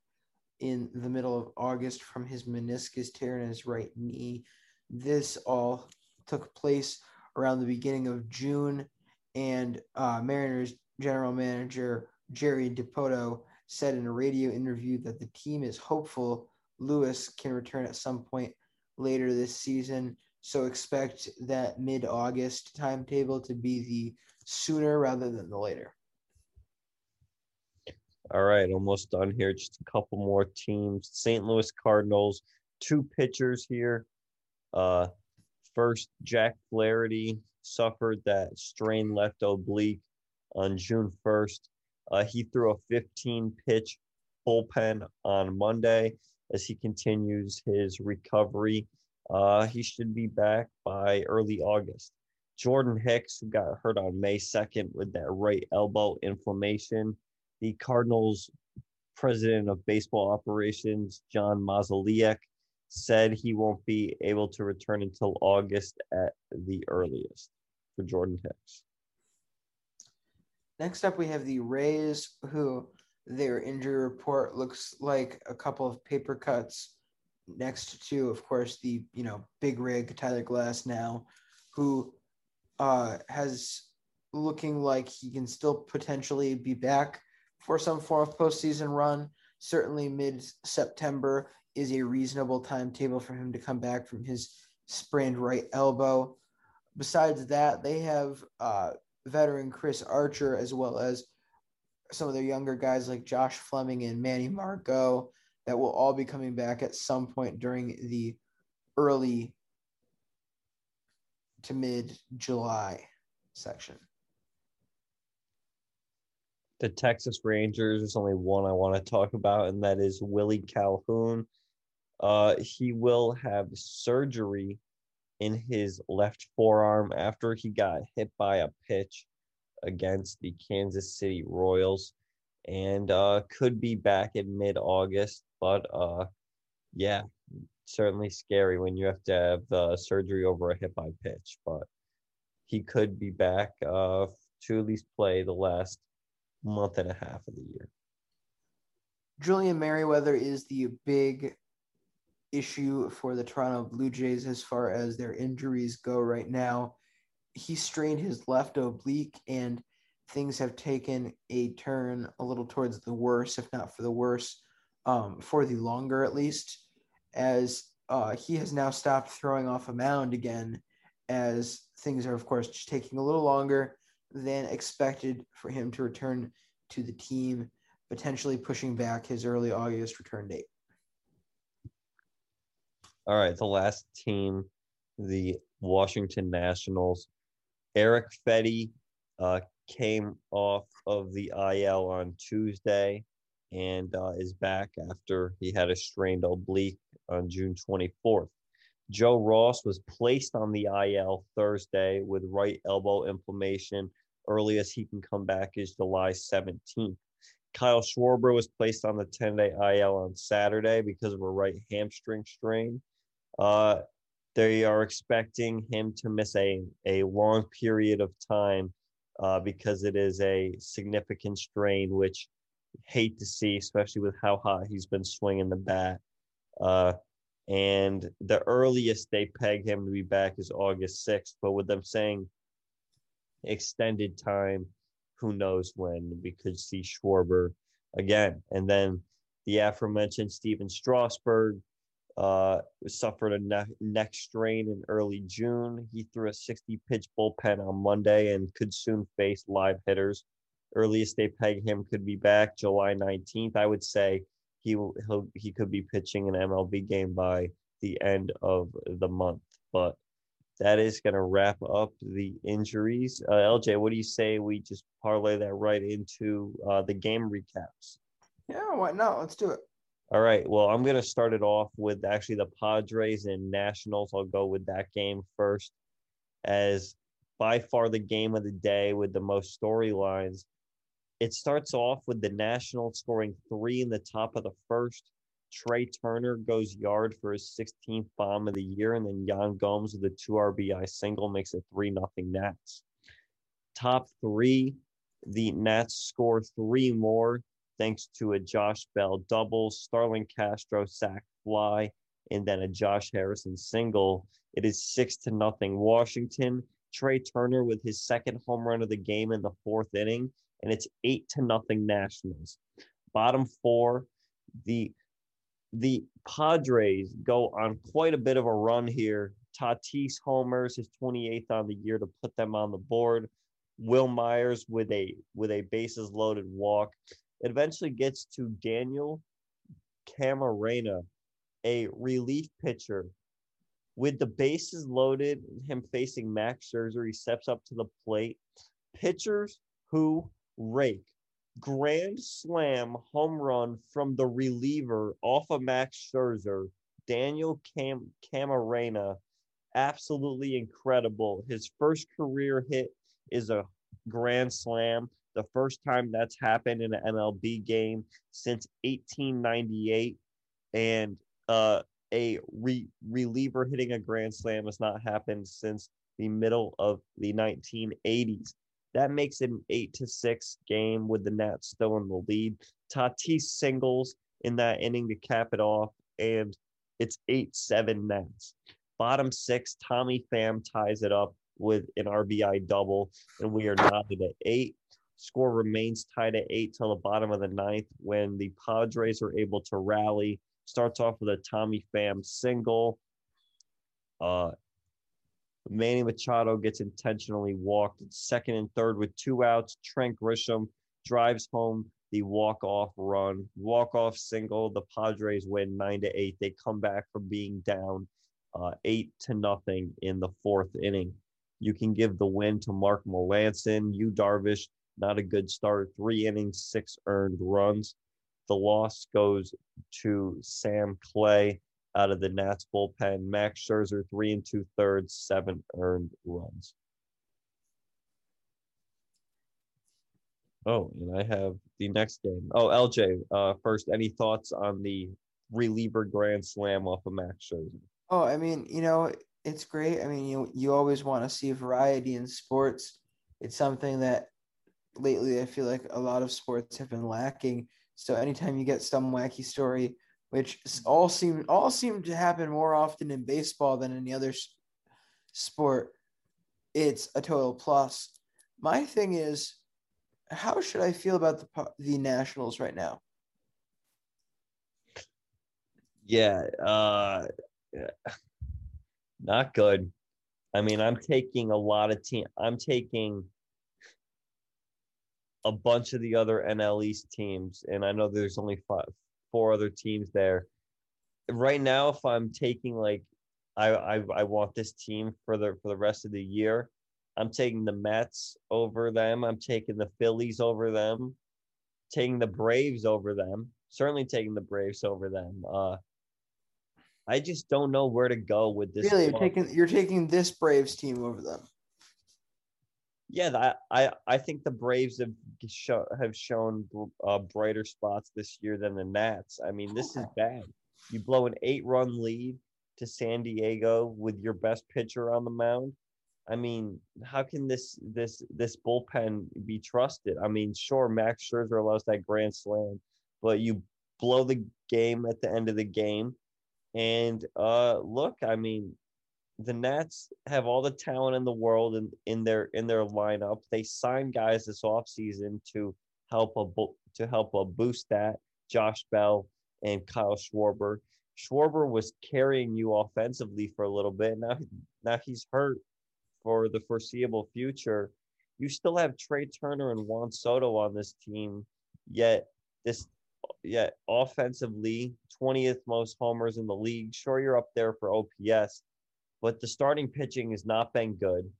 in the middle of August from his meniscus tear in his right knee. This all took place around the beginning of June, and uh, Mariners general manager Jerry Dipoto said in a radio interview that the team is hopeful Lewis can return at some point later this season. So expect that mid August timetable to be the sooner rather than the later. All right, almost done here. Just a couple more teams. St. Louis Cardinals, two pitchers here. Uh, first, Jack Flaherty suffered that strained left oblique on June 1st. Uh, he threw a 15 pitch bullpen on Monday as he continues his recovery. Uh, he should be back by early August. Jordan Hicks, who got hurt on May 2nd with that right elbow inflammation. The Cardinals president of baseball operations, John Mozeliak, said he won't be able to return until August at the earliest for Jordan Hicks. Next up, we have the Rays, who their injury report looks like a couple of paper cuts next to, of course, the you know big rig Tyler Glasnow, who uh, has looking like he can still potentially be back for some form of postseason run. Certainly, mid September is a reasonable timetable for him to come back from his sprained right elbow. Besides that, they have uh, veteran Chris Archer as well as some of their younger guys like Josh Fleming and Manny Margot that will all be coming back at some point during the early to mid July section. The Texas Rangers, there's only one I want to talk about, and that is Willie Calhoun. Uh, he will have surgery in his left forearm after he got hit by a pitch against the Kansas City Royals. and uh, could be back in mid August. But uh, yeah, certainly scary when you have to have uh, surgery over a hip high pitch. But he could be back uh, to at least play the last month and a half of the year. Julian Merryweather is the big issue for the Toronto Blue Jays as far as their injuries go right now. He strained his left oblique and things have taken a turn a little towards the worse, if not for the worse, um, for the longer at least, as uh, he has now stopped throwing off a mound again, as things are, of course, just taking a little longer than expected for him to return to the team, potentially pushing back his early August return date. All right, the last team, the Washington Nationals. Eric Fedde uh, came off of the IL on Tuesday and uh, is back after he had a strained oblique on June 24th. Joe Ross was placed on the IL Thursday with right elbow inflammation. Earliest he can come back is July 17th. Kyle Schwarber was placed on the 10 day IL on Saturday because of a right hamstring strain. Uh, they are expecting him to miss a, a long period of time uh, because it is a significant strain, which hate to see, especially with how hot he's been swinging the bat. Uh, and the earliest they peg him to be back is August 6th. But with them saying extended time, who knows when we could see Schwarber again. And then the aforementioned Stephen Strasburg uh, suffered a ne- neck strain in early June. He threw a 60 pitch bullpen on Monday and could soon face live hitters. Earliest they peg him could be back July 19th. I would say he he'll, he could be pitching an MLB game by the end of the month. But that is going to wrap up the injuries. Uh, LJ, what do you say we just parlay that right into uh, the game recaps? Yeah, why not? Let's do it. All right. Well, I'm going to start it off with actually the Padres and Nationals. I'll go with that game first, as by far the game of the day with the most storylines. It starts off with the Nationals scoring three in the top of the first. Trea Turner goes yard for his 16th bomb of the year, and then Yan Gomes with a two RBI single makes it 3 nothing Nats. Top three, the Nats score three more thanks to a Josh Bell double, Starlin Castro sac fly, and then a Josh Harrison single. It is six to nothing Washington. Trea Turner with his second home run of the game in the fourth inning and it's eight to nothing Nationals. Bottom four, the the Padres go on quite a bit of a run here. Tatis homers his 28th on the year to put them on the board. Wil Myers with a with a bases loaded walk. It eventually gets to Daniel Camarena, a relief pitcher. With the bases loaded, him facing Max Scherzer, he steps up to the plate. Pitchers who rake. Grand slam home run from the reliever off of Max Scherzer, Daniel Cam- Camarena. Absolutely incredible. His first career hit is a grand slam. The first time that's happened in an MLB game since 1898. And uh, a re- reliever hitting a grand slam has not happened since the middle of the 1980s. That makes it an eight to six game with the Nats still in the lead. Tatis singles in that inning to cap it off, and it's eight seven Nats. Bottom six, Tommy Pham ties it up with an RBI double, and we are knotted at eight. Score remains tied at eight till the bottom of the ninth when the Padres are able to rally. Starts off with a Tommy Pham single. Uh, Manny Machado gets intentionally walked. second and third with two outs. Trent Grisham drives home the walk-off run, walk-off single. The Padres win nine to eight. They come back from being down uh, eight to nothing in the fourth inning. You can give the win to Mark Melancon. Yu Darvish, not a good start. Three innings, six earned runs. The loss goes to Sam Clay out of the Nats bullpen. Max Scherzer, three and two thirds, seven earned runs. Oh, and I have the next game. Oh, LJ, uh, first, any thoughts on the reliever grand slam off of Max Scherzer? Oh, I mean, you know, it's great. I mean, you you always want to see variety in sports. It's something that lately I feel like a lot of sports have been lacking. So anytime you get some wacky story, which all seem all seem to happen more often in baseball than any other sport, it's a total plus. My thing is, how should I feel about the the Nationals right now? Yeah, uh, not good. I mean, I'm taking a lot of team. I'm taking a bunch of the other NL East teams, and I know there's only five, four other teams there. Right now, if I'm taking like, I, I I want this team for the for the rest of the year. I'm taking the Mets over them. I'm taking the Phillies over them. Taking the Braves over them. Certainly taking the Braves over them. Uh, I just don't know where to go with this. Really, you're taking you're taking this Braves team over them. Yeah, that, I I think the Braves have show, have shown uh, brighter spots this year than the Nats. I mean, this is bad. You blow an eight run lead to San Diego with your best pitcher on the mound. I mean, how can this this this bullpen be trusted? I mean, sure, Max Scherzer allows that grand slam, but you blow the game at the end of the game and uh, look, I mean, the Nats have all the talent in the world in, in their in their lineup. They signed guys this offseason to help a to help a boost that Josh Bell and Kyle Schwarber. Schwarber was carrying you offensively for a little bit. Now now he's hurt for the foreseeable future. You still have Trea Turner and Juan Soto on this team, yet this yet offensively 20th most homers in the league. Sure, you're up there for OPS, but the starting pitching has not been good.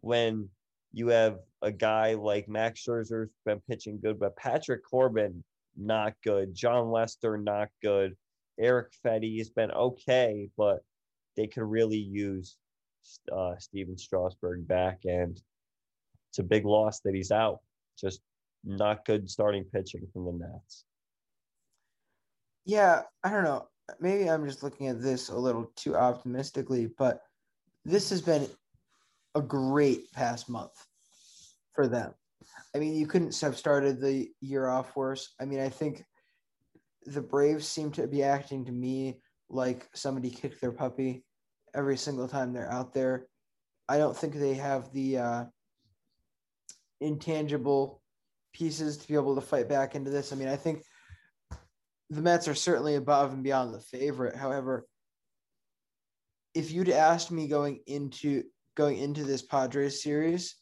When you have a guy like Max Scherzer's been pitching good, but Patrick Corbin not good. Jon Lester not good. Eric Fedde has been okay, but they could really use uh, Stephen Strasburg back, and it's a big loss that he's out. Just not good starting pitching from the Nats yeah, I don't know. Maybe I'm just looking at this a little too optimistically, but this has been a great past month for them. I mean, you couldn't have started the year off worse. I mean, I think the Braves seem to be acting to me like somebody kicked their puppy every single time they're out there. I don't think they have the uh, intangible pieces to be able to fight back into this. I mean, I think the Mets are certainly above and beyond the favorite. However, if you'd asked me going into going into this Padres series,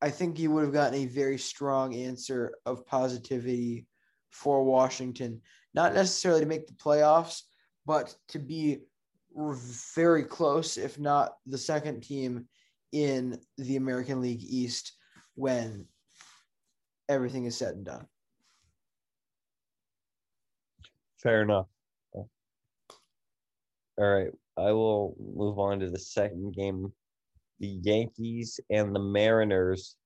I think you would have gotten a very strong answer of positivity for Washington, not necessarily to make the playoffs, but to be very close, if not the second team in the American League East when everything is said and done. Fair enough. All right, I will move on to the second game. The Yankees and the Mariners.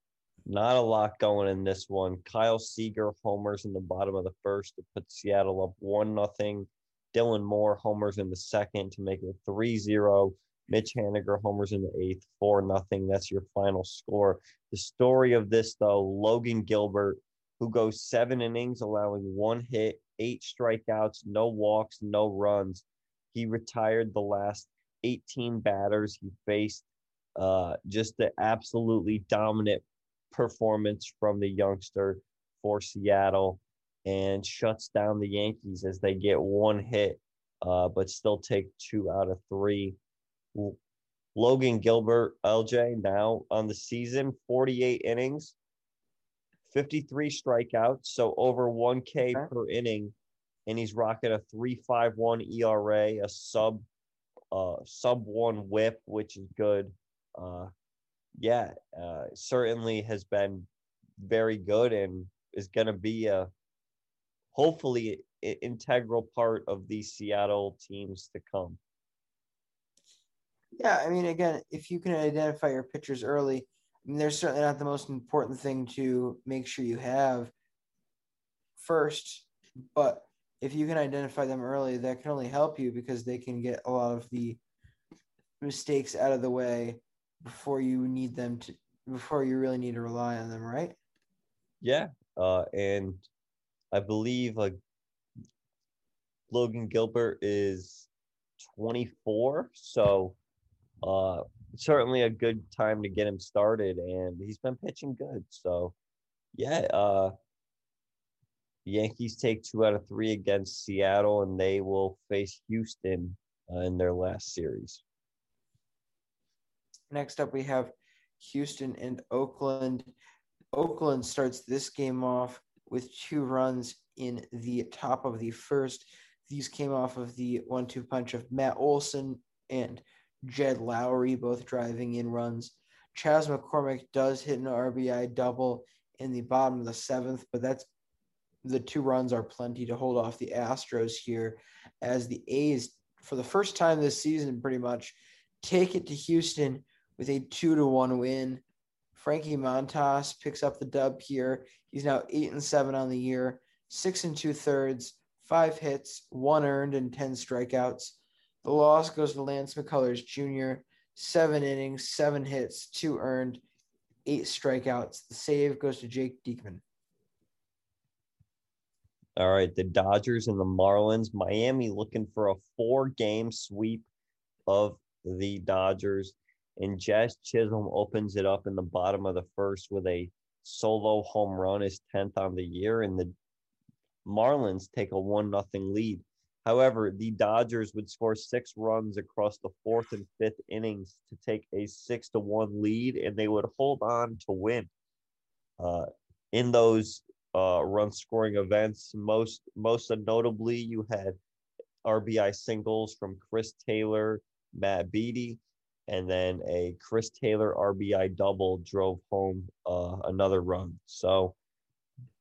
Not a lot going in this one. Kyle Seager homers in the bottom of the first to put Seattle up 1 nothing. Dylan Moore homers in the second to make it 3 0. Mitch Haniger homers in the eighth, 4 nothing. That's your final score. The story of this, though, Logan Gilbert, who goes seven innings, allowing one hit, eight strikeouts, no walks, no runs. He retired the last 18 batters he faced. Uh, just the absolutely dominant performance from the youngster for Seattle and shuts down the Yankees as they get one hit, uh, but still take two out of three. Logan Gilbert, LJ, now on the season, 48 innings, 53 strikeouts, so over 1K okay. per inning, and he's rocking a 3.51 ERA, a sub uh sub one WHIP, which is good. Uh yeah, uh certainly has been very good and is going to be a hopefully integral part of the Seattle teams to come. Yeah, I mean, again, if you can identify your pitchers early, I mean, they're certainly not the most important thing to make sure you have. first, but if you can identify them early, that can only help you because they can get a lot of the mistakes out of the way before you need them to before you really need to rely on them, right? Yeah, uh, and I believe like Logan Gilbert is 24, so uh, certainly a good time to get him started, and he's been pitching good. So, yeah, uh, Yankees take two out of three against Seattle, and they will face Houston uh, in their last series. Next up, we have Houston and Oakland. Oakland starts this game off with two runs in the top of the first. These came off of the one two punch of Matt Olson and Jed Lowrie, both driving in runs. Chas McCormick does hit an RBI double in the bottom of the seventh, but that's the two runs are plenty to hold off the Astros here as the A's, for the first time this season, pretty much take it to Houston with a two to one win. Frankie Montas picks up the dub here. He's now eight and seven on the year, six and two thirds, five hits, one earned, and 10 strikeouts. The loss goes to Lance McCullers Jr., seven innings, seven hits, two earned, eight strikeouts. The save goes to Jake Diekman. All right, the Dodgers and the Marlins. Miami looking for a four game sweep of the Dodgers. And Jazz Chisholm opens it up in the bottom of the first with a solo home run, his 10th on the year. And the Marlins take a 1 nothing lead. However, the Dodgers would score six runs across the fourth and fifth innings to take a six to one lead, and they would hold on to win. Uh, in those uh, run scoring events, most most notably, you had RBI singles from Chris Taylor, Matt Beaty, and then a Chris Taylor RBI double drove home uh, another run. So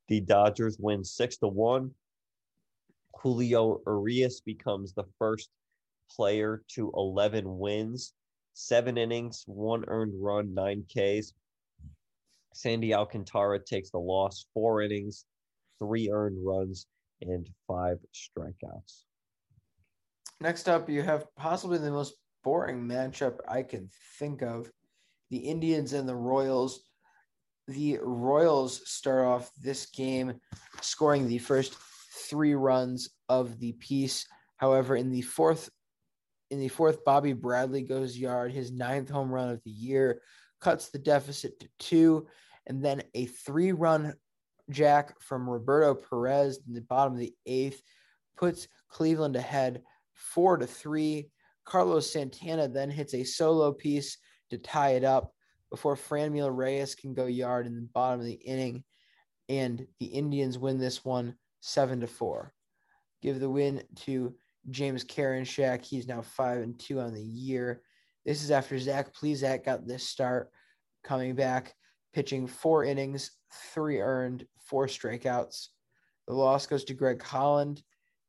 the Dodgers win six to one. Julio Urias becomes the first player to 11 wins, seven innings, one earned run, nine Ks. Sandy Alcantara takes the loss, four innings, three earned runs, and five strikeouts. Next up, you have possibly the most boring matchup I can think of the Indians and the Royals. The Royals start off this game scoring the first three runs of the piece. However, in the fourth, in the fourth, Bobby Bradley goes yard, his ninth home run of the year, cuts the deficit to two, and then a three-run jack from Roberto Perez in the bottom of the eighth puts Cleveland ahead four to three. Carlos Santana then hits a solo piece to tie it up before Franmil Reyes can go yard in the bottom of the inning, and the Indians win this one seven to four. Give the win to James Karinchak. He's now five and two on the year. This is after Zach Plesac got this start, coming back, pitching four innings, three earned, four strikeouts. The loss goes to Greg Holland.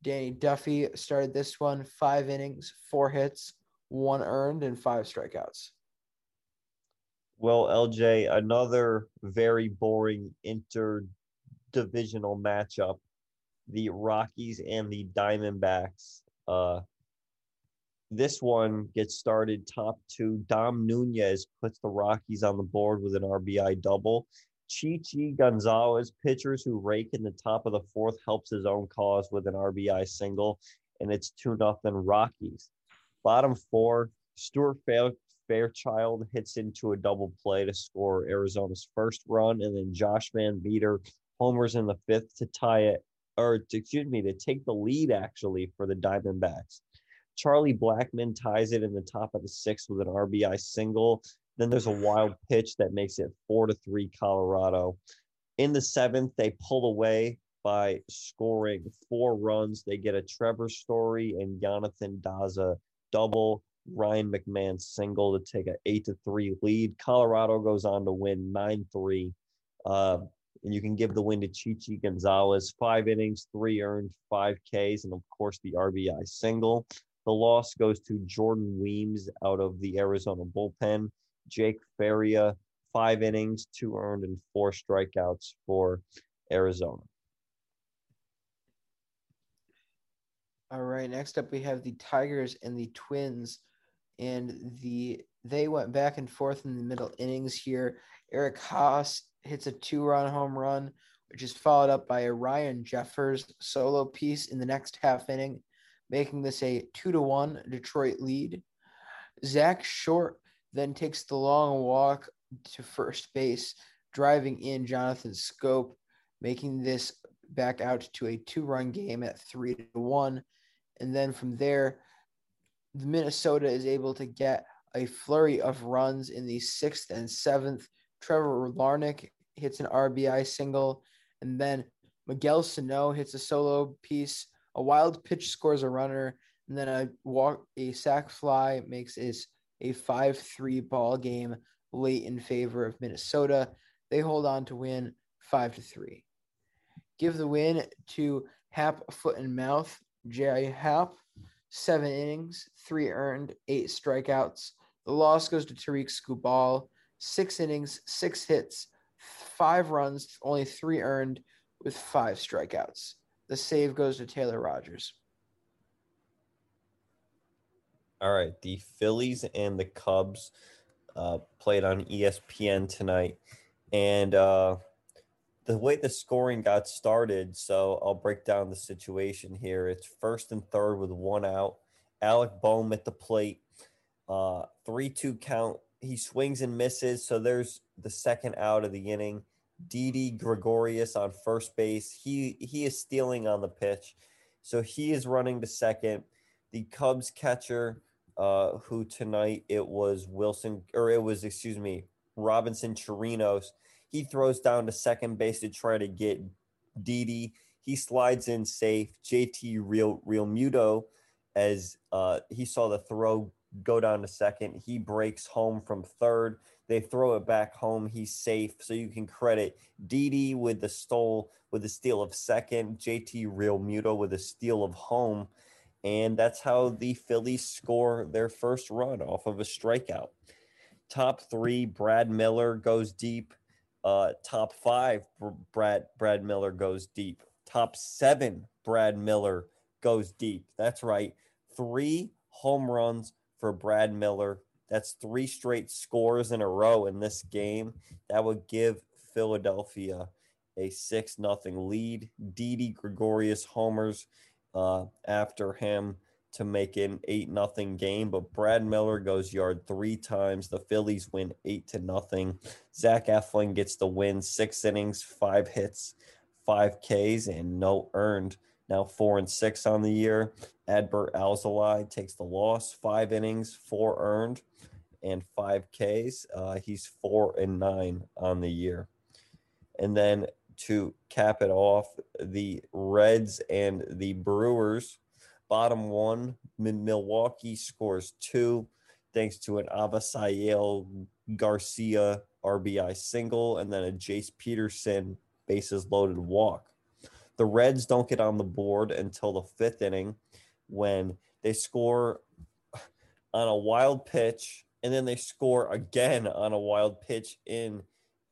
Danny Duffy started this one, five innings, four hits, one earned, and five strikeouts. Well, LJ, another very boring interdivisional matchup the Rockies and the Diamondbacks. Uh, this one gets started top two. Dom Nunez puts the Rockies on the board with an RBI double. Chichi Gonzalez, pitchers who rake in the top of the fourth, helps his own cause with an RBI single, and it's 2 nothing Rockies. Bottom four, Stuart Fairchild hits into a double play to score Arizona's first run, and then Josh Van Meter homers in the fifth to tie it or excuse me, to take the lead actually for the Diamondbacks. Charlie Blackmon ties it in the top of the sixth with an RBI single. Then there's a wild pitch that makes it four to three Colorado. In the seventh, they pull away by scoring four runs. They get a Trevor Story and Yonathan Daza double, Ryan McMahon single to take an eight to three lead. Colorado goes on to win nine three. Uh, and you can give the win to Chichi Gonzalez. Five innings, three earned, five Ks, and of course the RBI single. The loss goes to Jordan Weems out of the Arizona bullpen. Jake Faria, five innings, two earned, and four strikeouts for Arizona. All right. Next up, we have the Tigers and the Twins, and the they went back and forth in the middle innings here. Eric Haase hits a two-run home run, which is followed up by a Ryan Jeffers solo piece in the next half inning, making this a two to one Detroit lead. Zach Short then takes the long walk to first base, driving in Jonathan Schoop, making this back out to a two-run game at three to one. And then from there, the Minnesota is able to get a flurry of runs in the sixth and seventh. Trevor Larnach hits an RBI single, and then Miguel Sano hits a solo piece. A wild pitch scores a runner, and then a walk, a sac fly makes is a five-three ball game late in favor of Minnesota. They hold on to win five to three. Give the win to Happ Foot and Mouth J.A. Happ, seven innings, three earned, eight strikeouts. The loss goes to Tarik Skubal, six innings, six hits, five runs, only three earned, with five strikeouts. The save goes to Taylor Rogers. All right, the Phillies and the Cubs uh, played on ESPN tonight, and uh, the way the scoring got started, so I'll break down the situation here. It's first and third with one out. Alec Bohm at the plate, uh, 3 2 count. He swings and misses. So there's the second out of the inning. Didi Gregorius on first base. He he is stealing on the pitch. So he is running to second. The Cubs catcher, uh, who tonight it was Wilson, or it was, excuse me, Robinson Chirinos he throws down to second base to try to get Didi. He slides in safe. JT Real Realmuto, as uh, he saw the throw go down to second, he breaks home from third. They throw it back home. He's safe. So you can credit Didi with the stole with the steal of second, JT Realmuto with a steal of home. And that's how the Phillies score their first run off of a strikeout. Top three, Brad Miller goes deep. Uh, top five, Brad Brad Miller goes deep. Top seven, Brad Miller goes deep. That's right, three home runs for Brad Miller. That's three straight scores in a row in this game. That would give Philadelphia a six nothing lead. Didi Gregorius homers uh, after him to make an eight nothing game, but Brad Miller goes yard three times. The Phillies win eight to nothing. Zach Eflin gets the win, six innings, five hits, five Ks, and no earned. Now four and six on the year. Adbert Alzolay takes the loss, five innings, four earned, and five Ks. Uh, he's four and nine on the year. And then to cap it off, the Reds and the Brewers Bottom one, Milwaukee scores two thanks to an Avisail Garcia RBI single and then a Jace Peterson bases loaded walk. The Reds don't get on the board until the fifth inning when they score on a wild pitch and then they score again on a wild pitch in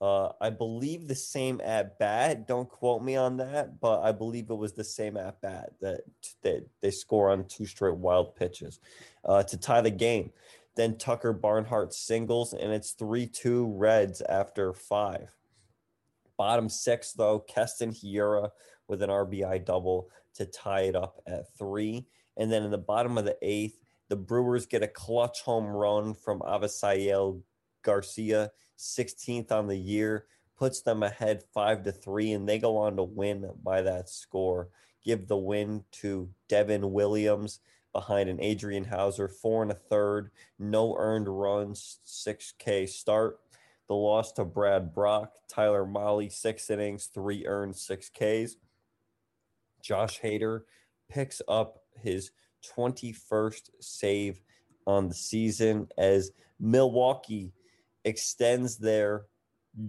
uh, I believe the same at bat. Don't quote me on that, but I believe it was the same at bat that, that they score on two straight wild pitches uh, to tie the game. Then Tucker Barnhart singles, and it's 3 2 Reds after five. Bottom six, though, Keston Hiura with an RBI double to tie it up at three. And then in the bottom of the eighth, the Brewers get a clutch home run from Avisail Garcia 16th on the year, puts them ahead five to three, and they go on to win by that score. Give the win to Devin Williams behind an Adrian Houser, four and a third, no earned runs, 6K start. The loss to Brad Brock, Tyler Mahle, six innings, three earned, six Ks. Josh Hader picks up his 21st save on the season as Milwaukee extends their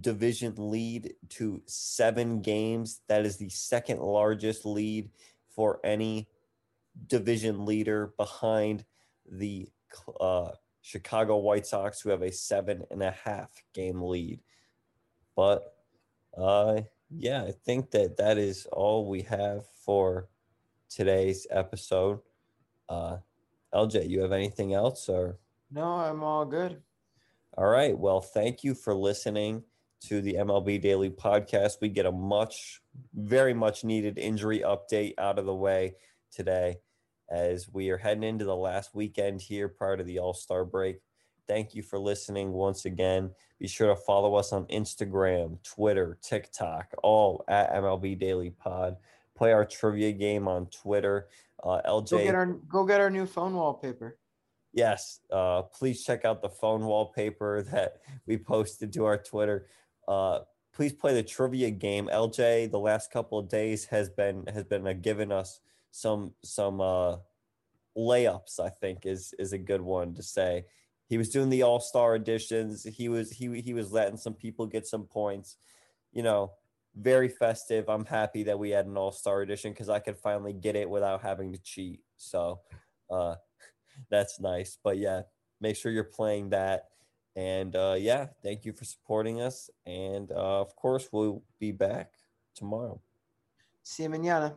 division lead to seven games. That is the second largest lead for any division leader behind the uh, Chicago White Sox, who have a seven and a half game lead. But uh, yeah, I think that that is all we have for today's episode. Uh, LJ, you have anything else or? No, I'm all good. All right. Well, thank you for listening to the MLB Daily Podcast. We get a much, very much needed injury update out of the way today as we are heading into the last weekend here prior to the All Star break. Thank you for listening once again. Be sure to follow us on Instagram, Twitter, TikTok, all at MLB Daily Pod. Play our trivia game on Twitter. Uh, LJ, Go get our go get our new phone wallpaper. yes, uh, please check out the phone wallpaper that we posted to our Twitter. Uh, please play the trivia game. LJ, the last couple of days has been has been uh, giving us some some uh, layups. I think is is a good one to say. He was doing the All Star editions. He was he he was letting some people get some points. You know, very festive. I'm happy that we had an All Star edition because I could finally get it without having to cheat. So uh, that's nice. But yeah, make sure you're playing that. And uh, yeah, thank you for supporting us. And uh, of course, we'll be back tomorrow. See you manana.